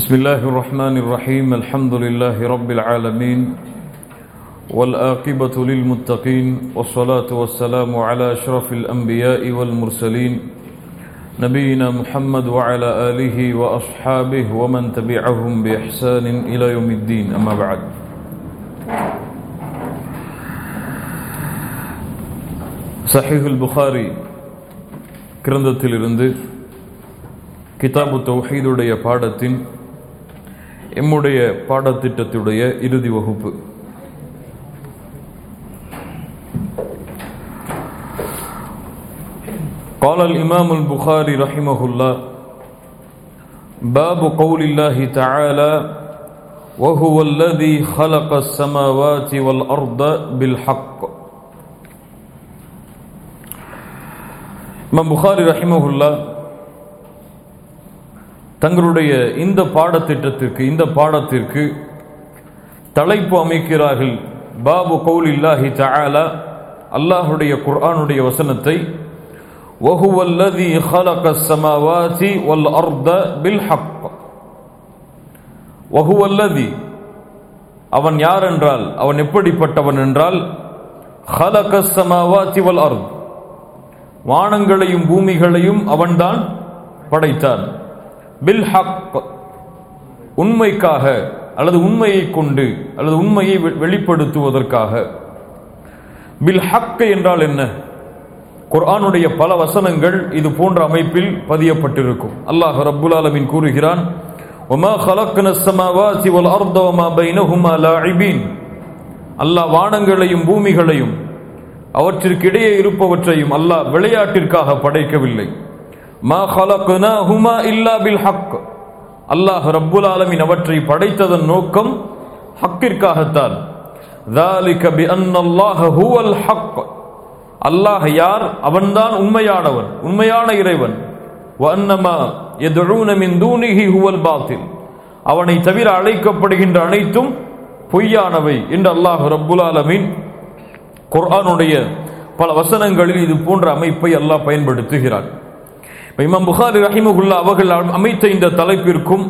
بسم الله الرحمن الرحيم الحمد لله رب العالمين والآقبة للمتقين والصلاة والسلام على أشرف الأنبياء والمرسلين نبينا محمد وعلى آله وأصحابه ومن تبعهم بإحسان إلى يوم الدين أما بعد صحيح البخاري கிரந்தத்திலிருந்து கிதாபு தௌஹீதுடைய பாடத்தின் எம்முடைய பாடத்திட்டத்துடைய இறுதி வகுப்பு قال الإمام البخاري رحمه الله باب قول الله تعالى وهو الذي خلق السماوات والأرض بالحق இமாம் புகாரி ரஹிமஹுல்லா தங்களுடைய இந்த பாடத்திட்டத்திற்கு இந்த பாடத்திற்கு தலைப்பு அமைக்கிறார்கள் பாபு கௌலில்லாஹி தஆலா அல்லாஹுடைய குர்ஆனுடைய வசனத்தை وهو الذي خلق السماوات والأرض بالحق وهو الذي அவன் யார் என்றால் அவன் எப்படிப்பட்டவன் என்றால் خلق السماوات والأرض வானங்களையும் பூமிகளையும் அவன்தான் படைத்தான் பில் ஹக் உண்மைக்காக அல்லது உண்மையை கொண்டு அல்லது உண்மையை வெளிப்படுத்துவதற்காக. பில் ஹக் என்றால் என்ன? குர்ஆனுடைய பல வசனங்கள் இது போன்ற அமைப்பில் பதியப்பட்டிருக்கும். அல்லாஹ் ரப்புல் ஆலமின் கூறுகிறான் ஒமா ஹலக்ன சமாவாசி வல் அர்தவமா பைனஹுமா லாஇபீன். அல்லாஹ் வானங்களையும் பூமிகளையும் அவற்றிற்கிடையே இருப்பவற்றையும் அல்லாஹ் விளையாட்டிற்காக படைக்கவில்லை. மா ஹலக்னாஹுமா இல்லா பில் ஹக் அல்லாஹ் ரப்புல் ஆலமின் அவற்றை படைத்ததன் நோக்கம் ஹக்கிற்காகத்தான் ذلك بأن الله هو الحق அல்லாஹ் யார் அவன்தான் உண்மையானவன் உண்மையான இறைவன் வன்னமா يدعون من دونه هو الباطل அவனை தவிர அழைக்கப்படுகின்ற அனைத்தும் பொய்யானவை என்று அல்லாஹ் ரப்புல் ஆலமீன் குர்ஆனுடைய பல வசனங்களில் இது போன்ற அமைப்பை அல்லாஹ் பயன்படுத்துகிறார் இமாம் புகாரி ரஹிமகுல்லா அவர்கள் அமைத்த இந்த தலைப்பிற்கும்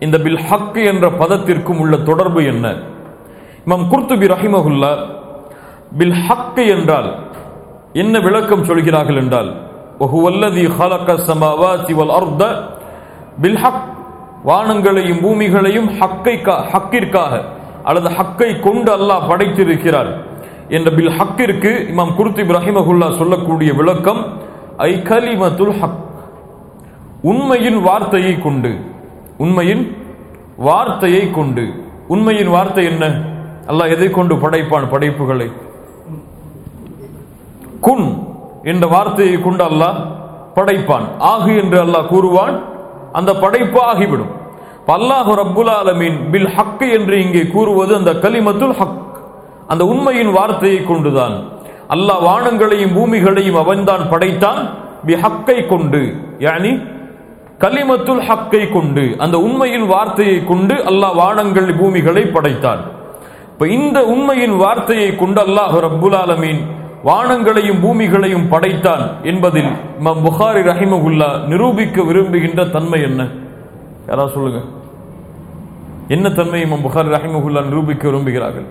இந்த பில் ஹக் என்ற பதத்திற்கும் உள்ள தொடர்பு என்ன? இமாம் குர்துபி ரஹிமகுல்லா பில் ஹக் என்றால் என்ன விளக்கம் சொல்கிறார்கள் என்றால் ஒஹுவல்லதி ஹலக்க சமாவாதி வல் அர்த பில் ஹக் வானங்களையும் பூமிகளையும் ஹக்கை ஹக்கிற்காக அல்லது ஹக்கை கொண்டு அல்லாஹ் படைத்திருக்கிறார். என்ற பில் ஹக்கிற்கு இமாம் குருத்தி ரஹிமகுல்லா சொல்லக்கூடிய விளக்கம் ஐ கலிமத்துல் ஹக். உண்மையின் வார்த்தையை கொண்டு. உண்மையின் வார்த்தையை கொண்டு. உண்மையின் வார்த்தை என்ன? அல்லாஹ் எதை கொண்டு படைப்பான் படைப்புகளை? குன் என்ற வார்த்தையை கொண்டு அல்லாஹ் படைப்பான். ஆகு என்று அல்லாஹ் கூறுவான். அந்த படைப்பு ஆகிவிடும். அல்லாஹு ரப்புல் ஆலமீன் பில் ஹக் என்று இங்கே கூறுவது அந்த கலிமத்துல் ஹக். அந்த உண்மையின் வார்த்தையை கொண்டுதான். அல்லாஹ் வானங்களையும் பூமிகளையும் அவன்தான் படைத்தான் பி ஹக்கை கொண்டு. யானி? கலிமத்துல் ஹக்கை கொண்டு. அந்த உண்மையின் வார்த்தையை கொண்டு அல்லாஹ் வானங்கள் பூமிகளை படைத்தான். இப்ப இந்த உண்மையின் வார்த்தையை கொண்டு அல்லாஹ் ரப்புல் ஆலமீன் வானங்களையும் பூமிகளையும் படைத்தான் என்பதில் இமாம் புகாரி ரஹிமகுல்லா நிரூபிக்க விரும்புகின்ற தன்மை என்ன? யாராவது சொல்லுங்க. என்ன தன்மை இமாம் புகாரி ரஹிமகுல்லா நிரூபிக்க விரும்புகிறார்கள்?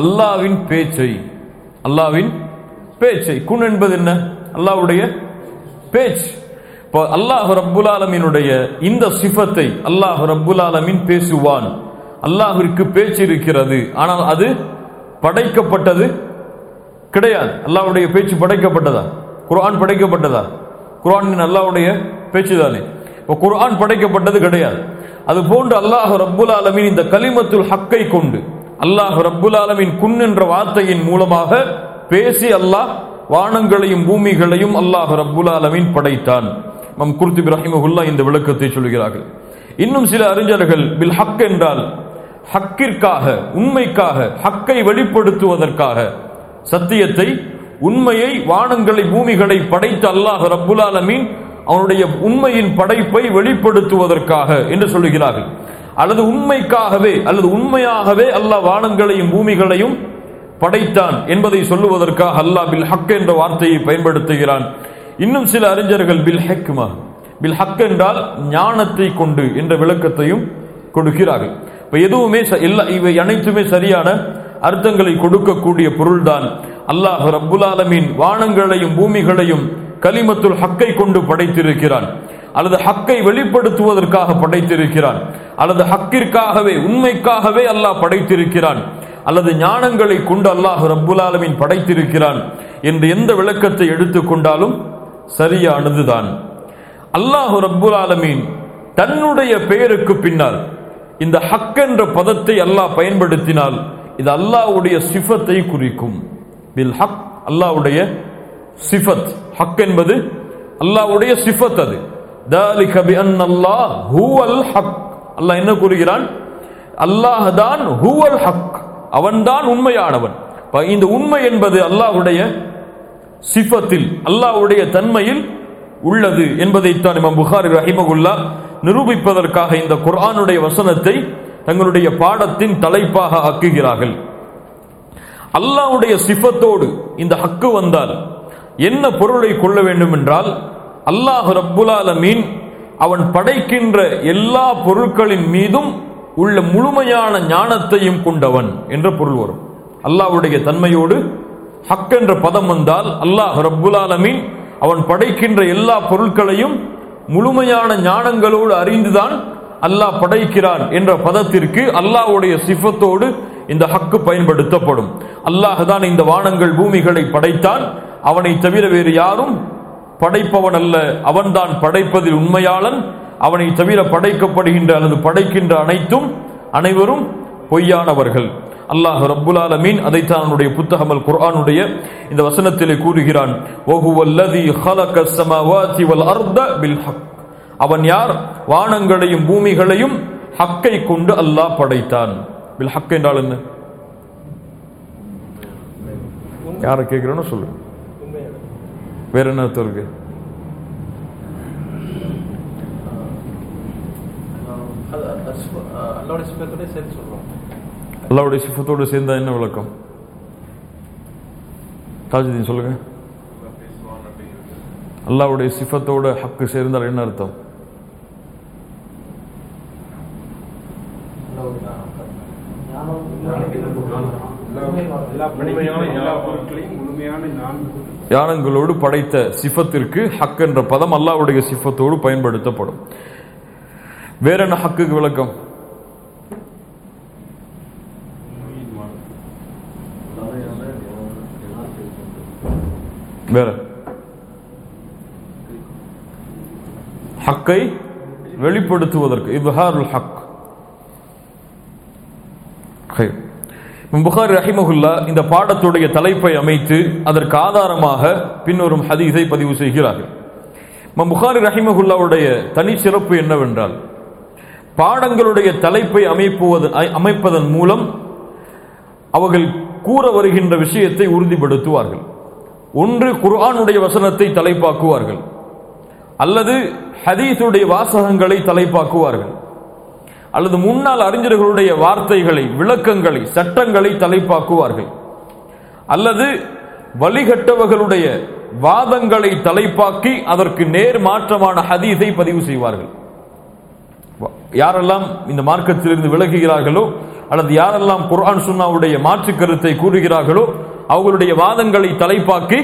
அல்லாவின் பேச்சை அல்லாவின் பேச்சை. குன் என்பது என்ன? அல்லாவுடைய பேச்சு. இப்போ அல்லாஹ் ரப்புல் ஆலமினுடைய இந்த சிஃபத்தை அல்லாஹ் ரப்புல் ஆலமின் பேசுவான். அல்லாஹிற்கு பேச்சு இருக்கிறது. ஆனால் அது படைக்கப்பட்டது கிடையாது. அல்லாவுடைய பேச்சு படைக்கப்பட்டதா? குர்ஆன் படைக்கப்பட்டதா? குரான் அல்லாவுடைய பேச்சு தானே இப்போ குர்ஆன் படைக்கப்பட்டது கிடையாது. அது போன்று அல்லாஹ் ரப்புல் ஆலமின் இந்த கலிமத்துல் ஹக்கை கொண்டு அல்லாஹ் ரப்புல் ஆலமின் குன் என்ற வார்த்தையின் மூலமாக பேசி அல்லாஹ் வானங்களையும் பூமிகளையும் அல்லாஹ் ரப்புல் ஆலமின் படைத்தான். மம் குர்த்தி ரஹிமகுல்லா இந்த விளக்கத்தை சொல்கிறார்கள். இன்னும் சில அறிஞர்கள் பில் ஹக் என்றால் ஹக்கிற்காக உண்மைக்காக ஹக்கை வெளிப்படுத்துவதற்காக. சத்தியத்தை உண்மையை வானங்களை பூமிகளை படைத்த அல்லாஹ் ரப்புல் அவனுடைய உண்மையின் படைப்பை வெளிப்படுத்துவதற்காக என்று சொல்லுகிறார்கள். அல்லது உண்மைக்காகவே அல்லது உண்மையாகவே அல்லாஹ் வானங்களையும் பூமிகளையும் படைத்தான் என்பதை சொல்லுவதற்காக அல்லாஹ் பில் ஹக் என்ற வார்த்தையை பயன்படுத்துகிறான். இன்னும் சில அறிஞர்கள் பில் ஹெக்மா. பில் ஹக் என்றால் ஞானத்தை கொண்டு என்ற விளக்கத்தையும் கொடுக்கிறார்கள். இப்போ எதுவுமே ச- எல்லா இவை அனைத்துமே சரியான அர்த்தங்களை கொடுக்கக்கூடிய பொருள்தான். அல்லாஹ் ரப்புல் ஆலமீன் வானங்களையும் பூமிகளையும் கலிமத்துல் ஹக்கை கொண்டு படைத்திருக்கிறான். அல்லது ஹக்கை வெளிப்படுத்துவதற்காக படைத்திருக்கிறான். அல்லது ஹக்கிற்காகவே உண்மைக்காகவே அல்லாஹ் படைத்திருக்கிறான். அல்லது ஞானங்களை கொண்டு அல்லாஹ் ரப்புல் படைத்திருக்கிறான் என்று எந்த விளக்கத்தை எடுத்துக்கொண்டாலும் சரியானதுதான். அல்லாஹு ரப்புல் ஆலமீன் தன்னுடைய பெயருக்கு பின்னால் இந்த ஹக் என்ற பதத்தை அல்லாஹ் பயன்படுத்தினால் இது அல்லாஹ்வுடைய சிஃபத்தை குறிக்கும். பில் ஹக் அல்லாஹ்வுடைய சிஃபத். ஹக் என்பது அல்லாஹ்வுடைய சிஃபத் அது. தாலிக பி அன் அல்லாஹ் ஹூவல் ஹக். அல்லாஹ் என்ன கூறுகிறான்? அல்லாஹ் தான் ஹூவல் ஹக். அவன்தான் உண்மையானவன். இந்த உண்மை என்பது அல்லாஹ்வுடைய சிஃபத்தில் அல்லாஹ்வுடைய தன்மையில் உள்ளது என்பதைத்தான் இமாம் புகாரி ரஹிமகுல்லா நிரூபிப்பதற்காக இந்த குர்ஆனுடைய வசனத்தை தங்களுடைய பாடத்தின் தலைப்பாக ஆக்குகிறார்கள். அல்லாவுடைய சிஃபத்தோடு இந்த ஹக்கு வந்தால் என்ன பொருளை கொள்ள வேண்டும் என்றால் அல்லாஹ் ரப்புலாலமீன் அவன் படைக்கின்ற எல்லா பொருட்களின் மீதும் உள்ள முழுமையான ஞானத்தையும் கொண்டவன் என்ற பொருள் வரும். அல்லாஹ்வுடைய தன்மையோடு ஹக் என்ற பதம் வந்தால் அல்லாஹ் ரப்புலாலமீன் அவன் படைக்கின்ற எல்லா பொருட்களையும் முழுமையான ஞானங்களோடு அறிந்துதான் அல்லாஹ் படைக்கிறான் என்ற பதத்திற்கு அல்லாஹ்வுடைய சிஃபத்தோடு இந்த ஹக்கு பயன்படுத்தப்படும். அல்லாஹ் தான் இந்த வானங்கள் பூமிகளை படைத்தான். அவனை தவிர வேறு யாரும் படைப்பவன் அல்ல. அவன்தான் படைப்பதில் உண்மையாளன். அவனை தவிர படைக்கப்படுகின்ற அல்லது படைக்கின்ற அனைத்தும் அனைவரும் பொய்யானவர்கள். அல்லாஹ் ரப்புல் ஆலமீன் அதைத்தான் அவனுடைய புத்தகமல் குர்ஆனுடைய இந்த வசனத்திலே கூறுகிறான். ஒஹுவல்லதி ஹலக சமவாதி வல் அர்த பில் ஹக் அவன் யார்? வானங்களையும் பூமிகளையும் ஹக்கை கொண்டு அல்லாஹ் படைத்தான். பில் ஹக் என்றால் என்ன? யாரை கேட்கிறேன்னு சொல்லு வேற என்ன அர்த்தம் இருக்கு? அல்லாவோட சொல்றோம். அல்லாவுடைய சிஃபத்தோடு சேர்ந்தா என்ன விளக்கம்? தாஜுதீன் சொல்லுங்க. அல்லாவுடைய சிஃபத்தோட ஹக்கு சேர்ந்தால் என்ன அர்த்தம்? யானங்களோடு படைத்த சிஃபத்திற்கு ஹக் என்ற பதம் அல்லாவுடைய சிஃபத்தோடு பயன்படுத்தப்படும். வேற என்ன ஹக்குக்கு விளக்கம்? வேற? ஹக்கை வெளிப்படுத்துவதற்கு இப்ஹாருல் ஹக். ஹைர். புகாரி ரஹிமகுல்லா இந்த பாடத்துடைய தலைப்பை அமைத்து அதற்கு ஆதாரமாக பின்வரும் ஹதீஸை பதிவு செய்கிறார்கள். புகாரி ரஹிமகுல்லாவுடைய தனி சிறப்பு என்னவென்றால் பாடங்களுடைய தலைப்பை அமைப்புவது அமைப்பதன் மூலம் அவர்கள் கூற வருகின்ற விஷயத்தை உறுதிப்படுத்துவார்கள். ஒன்று குர்ஆனுடைய வசனத்தை தலைப்பாக்குவார்கள். அல்லது ஹதீஸுடைய வாசகங்களை தலைப்பாக்குவார்கள். அல்லது முன்னாள் அறிஞர்களுடைய வார்த்தைகளை விளக்கங்களை சட்டங்களை தலைப்பாக்குவார்கள். அல்லது வழிகட்டவர்களுடைய வாதங்களை தலைப்பாக்கி அதற்கு நேர் மாற்றமான ஹதீஸை பதிவு செய்வார்கள். யாரெல்லாம் இந்த மார்க்கத்திலிருந்து விலகுகிறார்களோ அல்லது யாரெல்லாம் குர்ஆன் சுன்னாவுடைய மாற்று கருத்தை கூறுகிறார்களோ அவர்களுடைய வாதங்களை தலைப்பாக்கி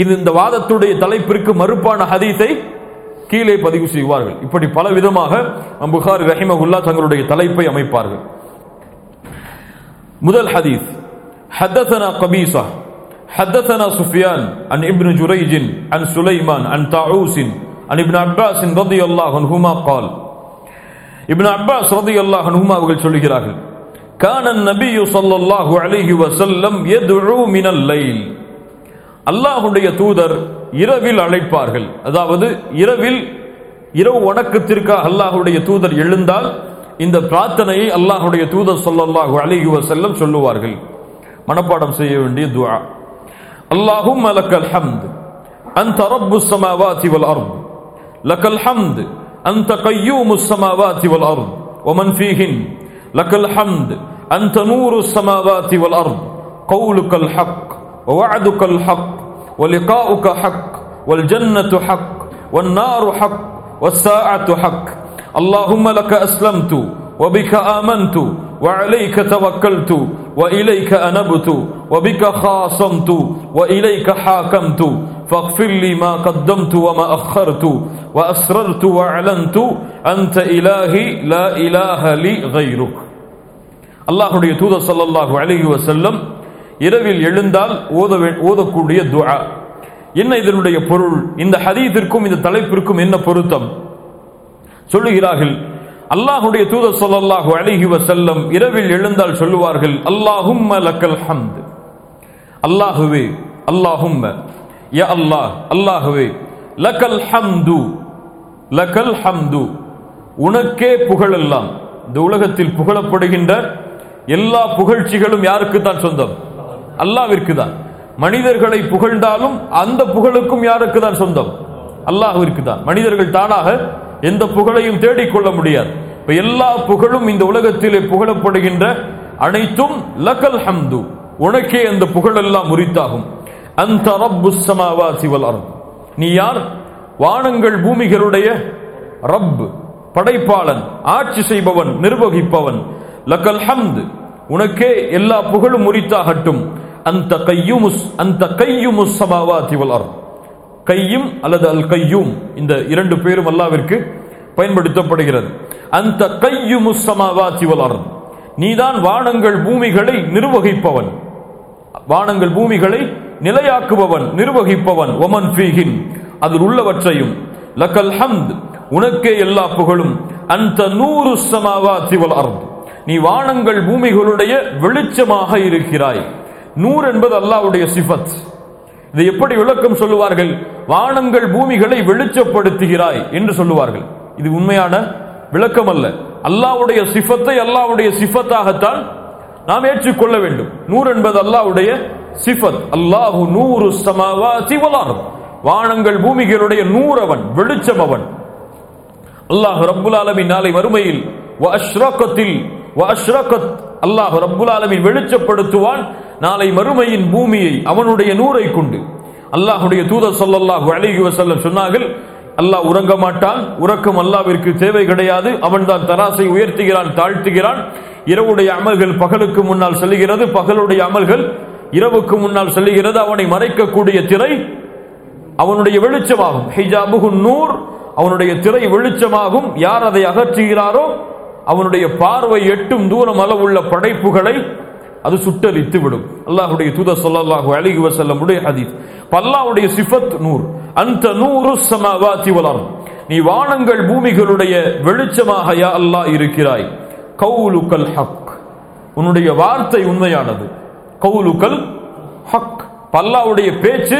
இது இந்த வாதத்துடைய தலைப்பிற்கு மறுப்பான ஹதீஸை கீழே பதிவு செய்வார்கள் இப்படி பல விதமாக நம் புகாரி ரஹிமகுல்லா தங்களுடைய தலைப்பை அமைப்பார்கள் முதல் ஹதீஸ் حدثنا قبيصة حدثنا سفيان عن ابن جريج عن سليمان عن طاعوس عن ابن عباس رضي الله عنهما قال ابن عباس رضي الله عنهما அவர்கள் சொல்கிறார்கள் கான நபியு சொல்லல்லாஹு அலிஹி வசல்லம் எதுழு மினல்லைல் அல்லாஹுடைய தூதர் இரவில் அழைப்பார்கள். அதாவது இரவில் இரவு வணக்கத்திற்காக அல்லாஹுடைய தூதர் எழுந்தால் இந்த பிரார்த்தனையை அல்லாஹுடைய தூதர் சொல்லல்லாஹு அலிஹி வசல்லம் சொல்லுவார்கள். மனப்பாடம் செய்ய வேண்டிய துவா அல்லாஹும் அலக்கல் ஹம்த் அன் தரப்பு சமாவாதி வல் அர்ப் லக்கல் ஹம்த் அந்த தகையூ முஸ்ஸமாவா வல் அர்ப் ஒமன் ஃபீஹின் لك الحمد أنت نور السماوات والأرض قولك الحق ووعدك الحق ولقاؤك حق والجنة حق والنار حق والساعة حق. اللهم لك أسلمت وبك آمنت وعليك توكلت وإليك أنبت وبك خاصمت. وإليك حاكمت فاغفر لي ما قدمت وما أخرت وأسررت وأعلنت أنت إلهي لا إله لي غيرك அல்லாஹுடைய தூதர் ஸல்லல்லாஹு அலைஹி வஸல்லம் இரவில் எழுந்தால் ஓத வே- ஓதக்கூடிய துஆ என்ன இதனுடைய பொருள் இந்த ஹதீஸிற்கும் இந்த தலைப்பிற்கும் என்ன பொருத்தம் சொல்லுகிறார்கள் அல்லாஹுடைய தூதர் ஸல்லல்லாஹு அலைஹி வஸல்லம் இரவில் எழுந்தால் சொல்லுவார்கள் அல்லாஹும்ம லக்கல் ஹம்த் அல்லாஹுவே அல்லாஹும் யா அல்லாஹ் அல்லாஹுவே லக்கல் ஹம்து லக்கல் ஹம்து. உனக்கே புகழெல்லாம். இந்த உலகத்தில் புகழப்படுகின்ற எல்லா புகழ்ச்சிகளும் யாருக்கு தான் சொந்தம்? அல்லாவிற்கு தான் மனிதர்களை புகழ்ந்தாலும் அந்த புகழுக்கும் யாருக்கு தான் சொந்தம்? அல்லாஹுவிற்கு தான் மனிதர்கள் தானாக எந்த புகழையும் தேடிக்கொள்ள முடியாது. இப்ப எல்லா புகழும் இந்த உலகத்திலே புகழப்படுகின்ற அனைத்தும் லக்கல் ஹம்து. உனக்கே அந்த புகழெல்லாம் உரித்தாகும். அந்த ரப்பு சமாவா வல் நீ யார்? வானங்கள் பூமிகளுடைய ரப் படைப்பாளன் ஆட்சி செய்பவன் நிர்வகிப்பவன். லக்கல் ஹம்த் உனக்கே எல்லா புகழும் உரித்தாகட்டும். அந்த கையுமுஸ் அந்த கையுமுஸ் சமாவா வல் கையும் அல்லது அல் கையும் இந்த இரண்டு பேரும் அல்லாவிற்கு பயன்படுத்தப்படுகிறது. அந்த கையுமுஸ் சமாவா வல் நீதான் வானங்கள் பூமிகளை நிர்வகிப்பவன். வானங்கள் பூமிகளை நிலையாக்குபவன் நிர்வகிப்பவன். ஒமன் ஃபீஹின் அதில் உள்ளவற்றையும் லக்கல் ஹம்த் உனக்கே எல்லா புகழும். அந்த நூறு சமாவாதி வல் அர்த். நீ வானங்கள் பூமிகளுடைய வெளிச்சமாக இருக்கிறாய். நூறு என்பது அல்லாவுடைய சிஃபத். இதை எப்படி விளக்கம் சொல்லுவார்கள்? வானங்கள் பூமிகளை வெளிச்சப்படுத்துகிறாய் என்று சொல்லுவார்கள். இது உண்மையான விளக்கம் அல்ல அல்லாவுடைய சிஃபத்தை அல்லாவுடைய சிஃபத்தாகத்தான் நாம் ஏற்றுக்கொள்ள வேண்டும். நூறு என்பது அல்லாவுடைய சிஃபத். அல்லாஹு நூறு சமாவாதி வல் வானங்கள் பூமிகளுடைய நூறவன் வெளிச்சம் அவன் அல்லாஹ் ரப்புல் ஆலமின் நாளை மறுமையில் வ அஷ்ரகத்தில் அல்லாஹ் ரப்புல் ஆலமின் வெளிச்சப்படுத்துவான். நாளை மறுமையின் பூமியை அவனுடைய நூரை கொண்டு. அல்லாஹுடைய தூதர் சொல்லல்லாஹு அழகி வசல்லம் சொன்னார்கள் அல்லாஹ் உறங்க மாட்டான். உறக்கம் அல்லாவிற்கு தேவை கிடையாது. அவன்தான் தராசை உயர்த்துகிறான் தாழ்த்துகிறான். இரவுடைய அமல்கள் பகலுக்கு முன்னால் செல்கிறது பகலுடைய அமல்கள் இரவுக்கு முன்னால் செல்கிறது அவனை மறைக்கக்கூடிய திரை அவனுடைய வெளிச்சமாகும். ஹிஜாபுகு நூர் அவனுடைய திரை வெளிச்சமாகும். யார் அதை அகற்றுகிறாரோ அவனுடைய பார்வை எட்டும் தூரம் அளவுள்ள படைப்புகளை அது சுட்டரித்து விடும். அல்லாஹுடைய தூத சொல்லாஹு அலைஹி வசல்லமுடைய ஹதீத் பல்லாவுடைய சிஃபத் நூர். அந்த நூறு சமவாத்தி வளரும் நீ வானங்கள் பூமிகளுடைய வெளிச்சமாக யா அல்லாஹ் இருக்கிறாய். கவுலுக்கல் ஹக். உன்னுடைய வார்த்தை உண்மையானது. கவுலுக்கல் ஹக். பல்லாவுடைய பேச்சு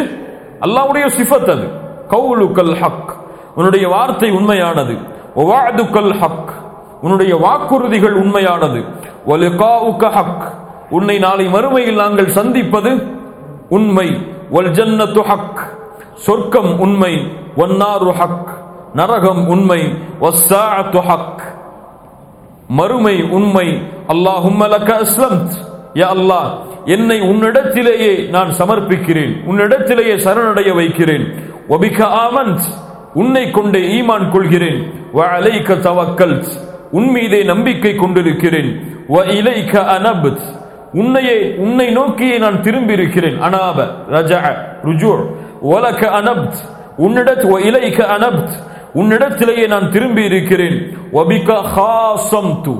அல்லாவுடைய சிஃபத் அது. கவுலுக்கல் ஹக். உன்னுடைய வார்த்தை உண்மையானது. ஒவாதுக்கல் ஹக். உன்னுடைய வாக்குறுதிகள் உண்மையானது. ஒலுகாவுக்க ஹக். உன்னை நாளை மறுமையில் நாங்கள் சந்திப்பது உண்மை. வல் ஜன்னத்து ஹக். சொர்க்கம் உண்மை. வன்னாரு ஹக். நரகம் உண்மை. வஸ்ஸாஅத்து ஹக். மறுமை உண்மை. அல்லாஹும்ம லக அஸ்லம்த். யா அல்லாஹ் என்னை உன்னிடத்திலேயே நான் சமர்ப்பிக்கிறேன். உன்னிடத்திலேயே சரணடைய வைக்கிறேன். வபிக ஆமன்த். உன்னை கொண்டே ஈமான் கொள்கிறேன். வ அலைக தவக்கல்த். உன் மீதே நம்பிக்கை கொண்டிருக்கிறேன். வ இலைக அனப்த். உன்னையே உன்னை நோக்கியே நான் திரும்பி இருக்கிறேன் அனாப ரஜா ருஜூ வலக அனப்த் உன்னிடத் வ இலைக அனப்த் உன்னிடத்திலேயே நான் திரும்பி இருக்கிறேன் வபிக ஹாசம்து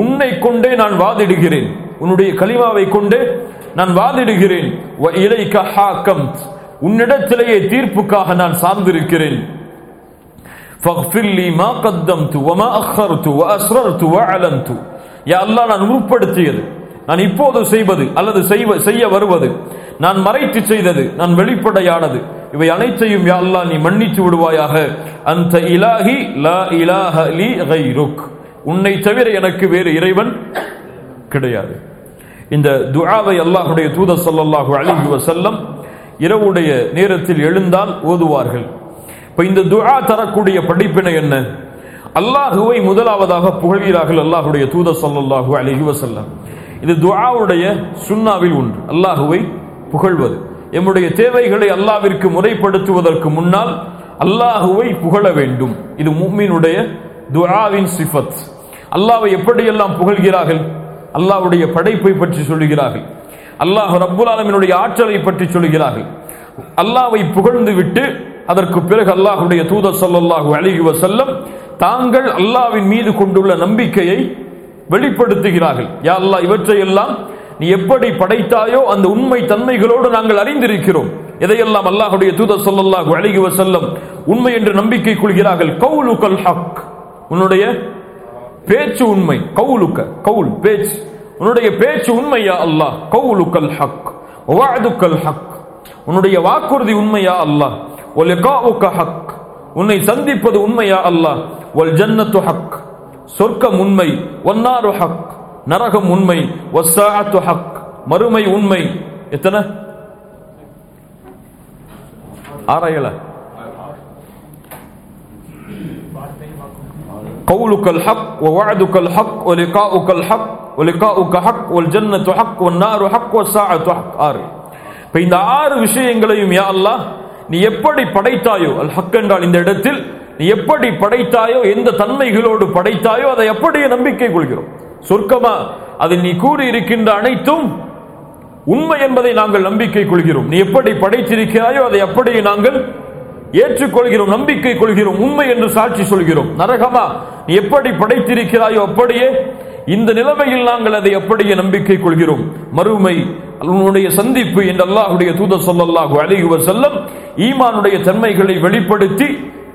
உன்னை கொண்டே நான் வாதிடுகிறேன் உன்னுடைய கலிமாவை கொண்டே நான் வாதிடுகிறேன் வ இலைக ஹாக்கம்த் உன்னிடத்திலேயே தீர்ப்புக்காக நான் சார்ந்திருக்கிறேன் فاغفر لي ما قدمت وما أخرت وأسررت وأعلنت யா அல்லாஹ் நான் உருப்படுத்தியது நான் இப்போது செய்வது அல்லது செய்வ செய்ய வருவது. நான் மறைத்து செய்தது நான் வெளிப்படையானது. இவை அனைத்தையும் யா அல்லாஹ் நீ மன்னித்து விடுவாயாக. அந்த இலாஹி லா இலாஹ லி கைருக். உன்னை தவிர எனக்கு வேறு இறைவன் கிடையாது. இந்த துஆவை அல்லாஹுடைய தூத சொல்லல்லாஹு அலைஹி வஸல்லம் இரவுடைய நேரத்தில் எழுந்தால் ஓதுவார்கள். இப்போ இந்த துஆ தரக்கூடிய படிப்பினை என்ன? அல்லாஹுவை முதலாவதாக புகழ்கிறார்கள் அல்லாஹுடைய தூத சொல்லல்லாஹு அலைஹி வஸல்லம். இது துவாவுடைய சுண்ணாவில் ஒன்று. அல்லாஹுவை புகழ்வது. எம்முடைய தேவைகளை அல்லாவிற்கு முறைப்படுத்துவதற்கு முன்னால் அல்லாஹுவை புகழ வேண்டும். இது மும்மினுடைய துஆவின் சிஃபத். அல்லாவை எப்படியெல்லாம் புகழ்கிறார்கள்? அல்லாவுடைய படைப்பை பற்றி சொல்லுகிறார்கள். அல்லாஹ் ரப்புல் ஆலமினுடைய ஆற்றலை பற்றி சொல்லுகிறார்கள். அல்லாவை புகழ்ந்து விட்டு அதற்கு பிறகு அல்லாஹுடைய தூதர் சல்லாஹூ அலைஹி வஸல்லம் தாங்கள் அல்லாவின் மீது கொண்டுள்ள நம்பிக்கையை வெளிப்படுத்துகிறார்கள். யா அல்லாஹ் இவற்றையெல்லாம் நீ எப்படி படைத்தாயோ அந்த உண்மை தன்மைகளோடு நாங்கள் அறிந்திருக்கிறோம். எதையெல்லாம் அல்லாஹுடைய தூதர் ஸல்லல்லாஹு அலைஹி வஸல்லம் உண்மை என்று நம்பிக்கை கொள்கிறார்கள். கவுலுக்கல் ஹக். உன்னுடைய பேச்சு உண்மை. கவுலுக்க கவுல் பேச்சு. உன்னுடைய பேச்சு உண்மையா அல்லாஹ். கவுலுக்கல் ஹக். வாதுக்கல் ஹக். உன்னுடைய வாக்குறுதி உண்மையா அல்லாஹ். ஒலிகாவுக்க ஹக். உன்னை சந்திப்பது உண்மையா அல்லாஹ். ஒல் ஜன்னத்து ஹக். சொர்க்கம் உண்மை ஒன்னாரு ஹக் நரகம் உண்மை வஸ்ஸாஅத்து ஹக் மறுமை உண்மை எத்தனை ஆறாயில قولك الحق ووعدك الحق ولقاؤك الحق ولقاؤك حق والجنة حق والنار حق والساعة حق ஆறு இப்ப இந்த ஆறு விஷயங்களையும் யா அல்லாஹ் நீ எப்படி படைத்தாயோ அல் ஹக் என்றால் இந்த இடத்தில் நீ எப்படி படைத்தாயோ எந்த தன்மைகளோடு படைத்தாயோ அதை அப்படியே நம்பிக்கை கொள்கிறோம். சொர்க்கமா அதில் நீ கூறி இருக்கின்ற அனைத்தும் உண்மை என்பதை நாங்கள் நம்பிக்கை கொள்கிறோம். நீ எப்படி படைத்திருக்கிறாயோ அதை அப்படியே நாங்கள் ஏற்றுக்கொள்கிறோம் நம்பிக்கை கொள்கிறோம் உண்மை என்று சாட்சி சொல்கிறோம். நரகமா நீ எப்படி படைத்திருக்கிறாயோ அப்படியே இந்த நிலைமையில் நாங்கள் அதை அப்படியே நம்பிக்கை கொள்கிறோம். மறுமை உன்னுடைய சந்திப்பு என்று அல்லாஹுடைய தூத சொல்லல்லாஹு அலைஹி செல்லம் ஈமானுடைய தன்மைகளை வெளிப்படுத்தி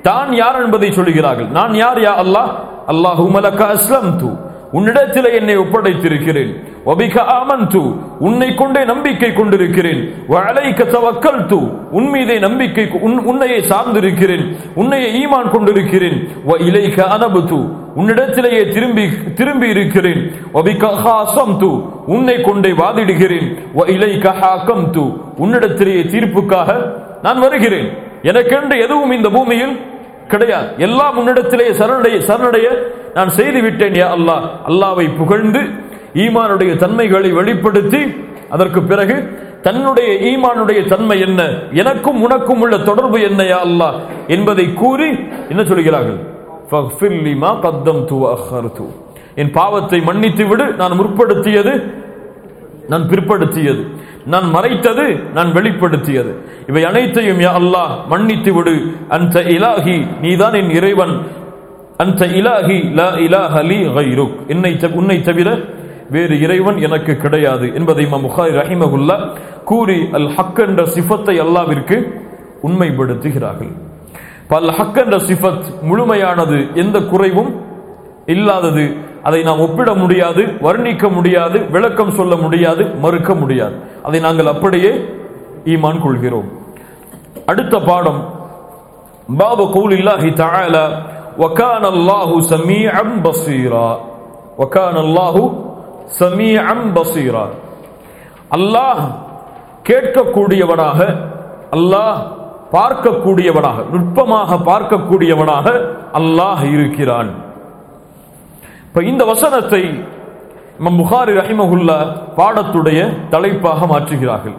தான் யார் என்பதை சொல்கிறார்கள் நான் யார் யா அல்லாஹ்? அல்லாஹு மலக்க அஸ்லம்து. உன்னிடத்திலே என்னை ஒப்படைத்திருக்கிறேன். ஒபிக ஆமன்து. உன்னை கொண்டே நம்பிக்கை கொண்டிருக்கிறேன். வளைக்க தவக்கல்து. உன் மீதே நம்பிக்கை உன் உன்னையை சார்ந்திருக்கிறேன். உன்னையே ஈமான் கொண்டிருக்கிறேன். வ இலைக அனபுது. உன்னிடத்திலேயே திரும்பி திரும்பி இருக்கிறேன். ஒபிக ஹாசம்து. உன்னை கொண்டே வாதிடுகிறேன். வ இலைக ஹாக்கம்து. உன்னிடத்திலேயே தீர்ப்புக்காக நான் வருகிறேன். எனக்கென்று எதுவும் இந்த பூமியில் கிடையாது. எல்லாம் உன்னிடத்திலே சரணடைய சரணடைய நான் செய்து விட்டேன் யா அல்லாஹ். அல்லாவை புகழ்ந்து ஈமானுடைய தன்மைகளை வெளிப்படுத்தி அதற்கு பிறகு தன்னுடைய ஈமானுடைய தன்மை என்ன? எனக்கும் உனக்கும் உள்ள தொடர்பு என்ன யா அல்லாஹ்? என்பதை கூறி என்ன சொல்கிறார்கள்? என் பாவத்தை மன்னித்து விடு நான் முற்படுத்தியது நான் பிற்படுத்தியது. நான் மறைத்தது நான் வெளிப்படுத்தியது. இவை அனைத்தையும் யா அல்லாஹ் மன்னித்து விடு. அந்த இலாஹி நீதான் என் இறைவன். அந்த இலாஹி லா இலாஹ் அலி கைருக். என்னை த- உன்னை தவிர வேறு இறைவன் எனக்கு கிடையாது என்பதை இமாம் முஹாய் ரஹிமகுல்லா கூறி அல் ஹக் என்ற சிஃபத்தை அல்லாவிற்கு உண்மைப்படுத்துகிறார்கள். பல் ஹக் என்ற சிஃபத் முழுமையானது எந்த குறைவும் இல்லாதது அதை நாம் ஒப்பிட முடியாது வர்ணிக்க முடியாது விளக்கம் சொல்ல முடியாது மறுக்க முடியாது அதை நாங்கள் அப்படியே ஈமான் கொள்கிறோம் அடுத்த பாடம் பாபு கௌலில்லாஹி தஆலா وكان الله سميعا بصيرا وكان الله سميعا بصيرا அல்லாஹ் கேட்கக்கூடியவனாக அல்லாஹ் பார்க்கக்கூடியவனாக நுட்பமாக பார்க்கக்கூடியவனாக அல்லாஹ் இருக்கிறான் இப்ப இந்த வசனத்தை இமாம் புகாரி ரஹிமகுல்லா பாடத்துடைய தலைப்பாக மாற்றுகிறார்கள்.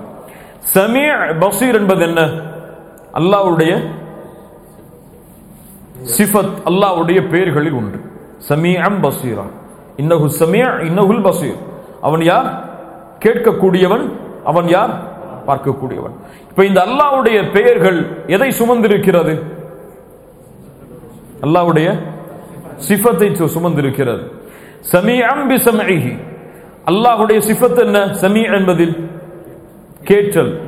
சமீ பசீர் என்பது என்ன? அல்லாஹ்வுடைய சிஃபத் அல்லாஹ்வுடைய பெயர்களில் ஒன்று. சமீஅம் பசீரா. இன்னஹு சமீ இன்னஹுல் பசீர். அவன் யார்? கேட்கக்கூடியவன் அவன் யார்? பார்க்கக்கூடியவன். இப்ப இந்த அல்லாஹ்வுடைய பெயர்கள் எதை சுமந்திருக்கிறது? அல்லாவுடைய சிஃபத்தை சுமந்திருக்கிறது. சமீ அம்பி சம்இஹி அல்லாஹுடைய சிஃபத் என்ன? சமீ என்பதில் கேட்டல்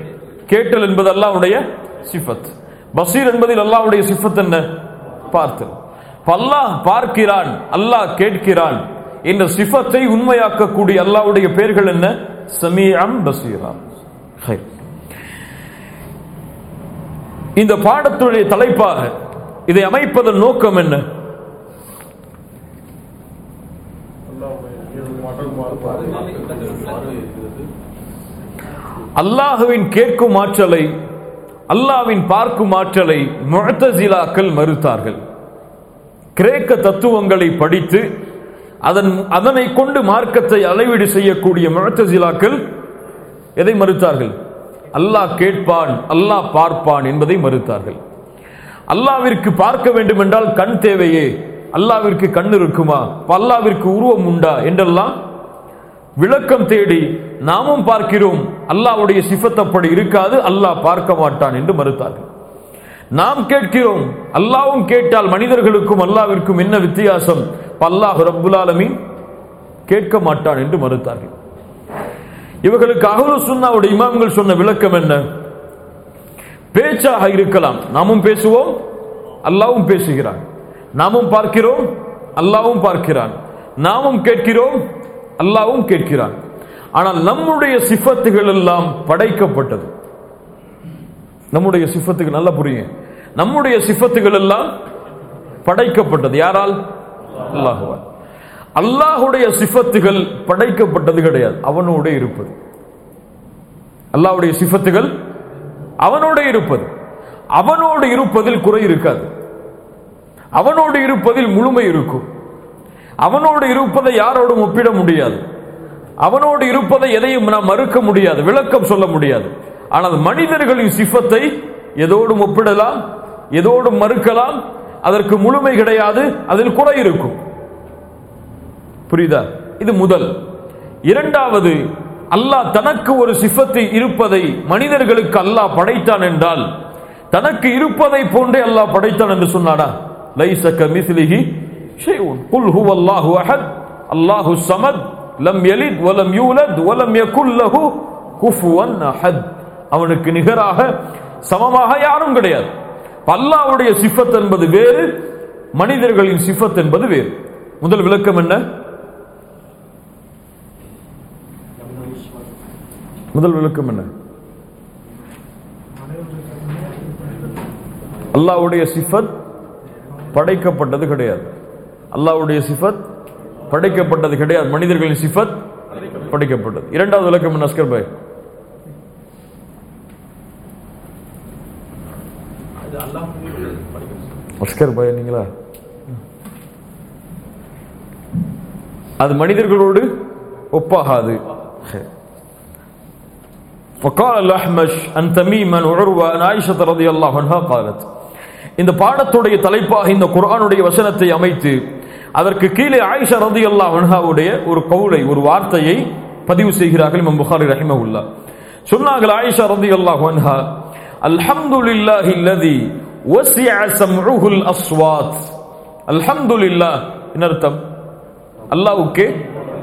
கேட்டல் என்பது அல்லாஹ்வுடைய சிஃபத். பசீர் என்பதில் அல்லாஹ்வுடைய சிஃபத் என்ன? பார்த்தல். அல்லாஹ் பார்க்கிறான் அல்லாஹ் கேட்கிறான் என்ற சிஃபத்தை உண்மையாக்கக்கூடிய அல்லாஹ்வுடைய பெயர்கள் என்ன? சமீஅம் பசீரா. ஹைர். இந்த பாடத்துடைய தலைப்பாக இதை அமைப்பதன் நோக்கம் என்ன? அல்லாஹுவின் கேட்கும் ஆற்றலை அல்லாவின் பார்க்கும் ஆற்றலை முழத்தசிலாக்கள் மறுத்தார்கள். கிரேக்க தத்துவங்களை படித்து அதன் அதனை கொண்டு மார்க்கத்தை அளவீடு செய்யக்கூடிய முழத்தசிலாக்கள் எதை மறுத்தார்கள்? அல்லாஹ் கேட்பான் அல்லாஹ் பார்ப்பான் என்பதை மறுத்தார்கள். அல்லாவிற்கு பார்க்க வேண்டும் என்றால் கண் தேவையே. அல்லாவிற்கு கண் இருக்குமா? அல்லாவிற்கு உருவம் உண்டா? என்றெல்லாம் விளக்கம் தேடி நாமும் பார்க்கிறோம். அல்லாஹ்வுடைய சிஃபத் அப்படி இருக்காது. அல்லாஹ் பார்க்க மாட்டான் என்று மறுத்தார்கள். நாம் கேட்கிறோம். அல்லாவும் கேட்டால் மனிதர்களுக்கும் அல்லாவிற்கும் என்ன வித்தியாசம்? அல்லாஹ் ரப்புல் கேட்க மாட்டான் என்று மறுத்தார்கள். இவர்களுக்கு அகலு சுன்னாவுடைய இமாம்கள் சொன்ன விளக்கம் என்ன? பேச்சாக இருக்கலாம். நாமும் பேசுவோம். அல்லாவும் பேசுகிறான். நாமும் பார்க்கிறோம். அல்லாவும் பார்க்கிறான். நாமும் கேட்கிறோம். அல்லாவும் கேட்கிறான். ஆனால் நம்முடைய சிஃபத்துகள் எல்லாம் படைக்கப்பட்டது. நம்முடைய சிஃபத்துக்கு நல்லா புரியும் நம்முடைய சிஃபத்துகள் எல்லாம் படைக்கப்பட்டது. யாரால்? அல்லாஹுவால். அல்லாஹுடைய சிஃபத்துகள் படைக்கப்பட்டது கிடையாது. அவனோட இருப்பது. அல்லாஹுடைய சிஃபத்துகள் அவனோட இருப்பது. அவனோடு இருப்பதில் குறை இருக்காது. அவனோடு இருப்பதில் முழுமை இருக்கும். அவனோடு இருப்பதை யாரோடும் ஒப்பிட முடியாது. அவனோடு இருப்பதை எதையும் நாம் மறுக்க முடியாது விளக்கம் சொல்ல முடியாது. ஆனால் மனிதர்களின் சிஃபத்தை எதோடும் ஒப்பிடலாம் எதோடும் மறுக்கலாம் அதற்கு முழுமை கிடையாது அதில் குறை இருக்கும். புரியுதா? இது முதல். இரண்டாவது அல்லாஹ் தனக்கு ஒரு சிஃபத்து இருப்பதை மனிதர்களுக்கு அல்லாஹ் படைத்தான் என்றால் தனக்கு இருப்பதை போன்றே அல்லாஹ் படைத்தான் என்று சொன்னாடா லைஸ கமிஸ்லிஹி شيء. قل هو الله அஹத் الله الصمد. லம் எலித் வலம் யூலத் வலம் யகுல் லஹு குஃபுவன் அஹத் அவனுக்கு நிகராக சமமாக யாரும் கிடையாது. அல்லாஹ்வுடைய சிஃபத் என்பது வேறு மனிதர்களின் சிஃபத் என்பது வேறு. முதல் விளக்கம் என்ன? முதல் விளக்கம் என்ன? அல்லாஹ்வுடைய சிஃபத் படைக்கப்பட்டது கிடையாது. அல்லாஹ்வுடைய சிஃபத் படைக்கப்பட்டது கிடையாது மனிதர்களின் சிஃபத் படைக்கப்பட்டது இரண்டாவது விளக்கம் என்ன அஸ்கர் பாய் இது அல்லாஹ் படிக்கணும் அஸ்கர் பாய் நீங்களா அது மனிதர்களோடு ஒப்பாகாது சரி. وقال الأحمش عن تميم عن عروة عن عائشة رضي الله عنها قالت இந்த பாடத்துடைய தலைப்பாக இந்த குர்ஆனுடைய வசனத்தை அமைத்து அதற்கு கீழே ஆயிஷா ரதி அல்லாஹ் அன்ஹாவுடைய ஒரு கவுளை ஒரு வார்த்தையை பதிவு செய்கிறார்கள் இமாம் புகாரி ரஹிமஹுல்லா. சொன்னார்கள் ஆயிஷா ரதி அல்லாஹ் அன்ஹா அல்ஹம்துலில்லாஹி அல்லதி வசிஅ சம்உஹுல் அஸ்வாத். அல்ஹம்துலில்லாஹ். என்ன அர்த்தம்? அல்லாஹ்வுக்கு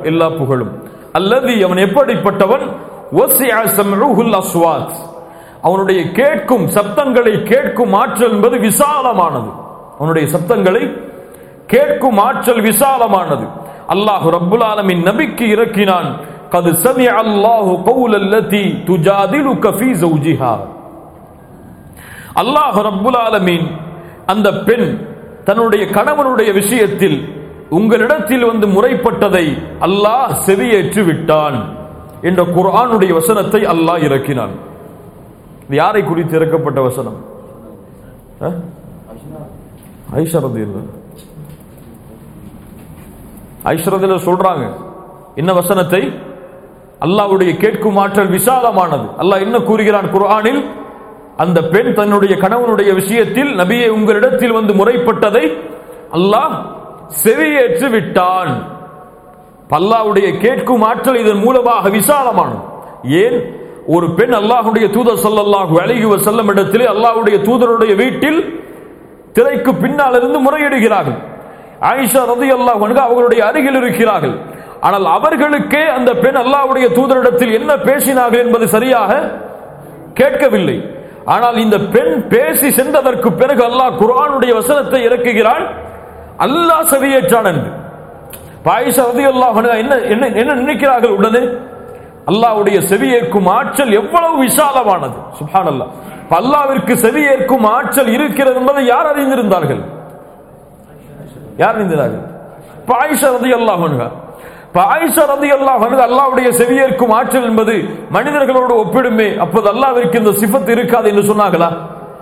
எல்லா புகழும். அல்லது அவன் எப்படிப்பட்டவன்? வசிஅ சம்உஹுல் அஸ்வாத். அவனுடைய கேட்கும் சப்தங்களை கேட்கும் ஆற்றல் என்பது விசாலமானது. அவனுடைய சப்தங்களை கேட்கும் ஆற்றல் விசாலமானது. அல்லாஹு ரப்புல் ஆலமின் நபிக்கு இறக்கினான். கது சமி அல்லாஹு கவுல் அல்லதி துஜாதிலுக கஃபி ஜௌஜிஹா அல்லாஹு ரப்புல் ஆலமீன் அந்த பெண் தன்னுடைய கணவனுடைய விஷயத்தில் உங்களிடத்தில் வந்து முறைப்பட்டதை அல்லாஹ் செவியேற்று விட்டான் என்ற குர்ஆனுடைய வசனத்தை அல்லாஹ் இறக்கினான். இது யாரை குறித்து இறக்கப்பட்ட வசனம்? ஐஷா ரதி ரலியல்லாஹு ஐஸ்வரத்தில் சொல்றாங்க என்ன வசனத்தை அல்லாவுடைய கேட்கும் ஆற்றல் விசாலமானது. அல்லாஹ் என்ன கூறுகிறான் குர்ஆனில்? அந்த பெண் தன்னுடைய கணவனுடைய விஷயத்தில் நபியை உங்களிடத்தில் வந்து முறைப்பட்டதை அல்லாஹ் செவியேற்று விட்டான். பல்லாவுடைய கேட்கும் ஆற்றல் இதன் மூலமாக விசாலமானது. ஏன்? ஒரு பெண் அல்லாஹுடைய தூதர் ஸல்லல்லாஹு அலைஹி செல்லும் இடத்திலே அல்லாஹுடைய தூதருடைய வீட்டில் திரைக்கு பின்னால் இருந்து முறையிடுகிறார்கள். ஆயிஷா ரதி அல்லாஹ் அவர்களுடைய அருகில் இருக்கிறார்கள். ஆனால் அவர்களுக்கே அந்த பெண் அல்லாவுடைய தூதரிடத்தில் என்ன பேசினார்கள் என்பது சரியாக கேட்கவில்லை. ஆனால் இந்த பெண் பேசி சென்றதற்கு பிறகு அல்லாஹ் குரானுடைய வசனத்தை இறக்குகிறான். அல்லாஹ் செவியேற்றான் என்று. இப்ப ரதி அல்லாஹ் என்ன என்ன என்ன நினைக்கிறார்கள் உடனே? அல்லாஹ்வுடைய செவியேற்கும் ஆற்றல் எவ்வளவு விசாலமானது. சுபான் அல்லா அல்லாவிற்கு செவியேற்கும் ஆற்றல் இருக்கிறது என்பதை யார் அறிந்திருந்தார்கள்? யார் நீந்தினார்கள் பாயிஷா ஆயிஷா ரலியல்லாஹு அன்ஹா. ரதி அல்லாஹ் அல்லாவுடைய செவியேற்கும் ஆற்றல் என்பது மனிதர்களோடு ஒப்பிடுமே அப்போது அல்லாவிற்கு இந்த சிபத்து இருக்காது என்று சொன்னார்களா?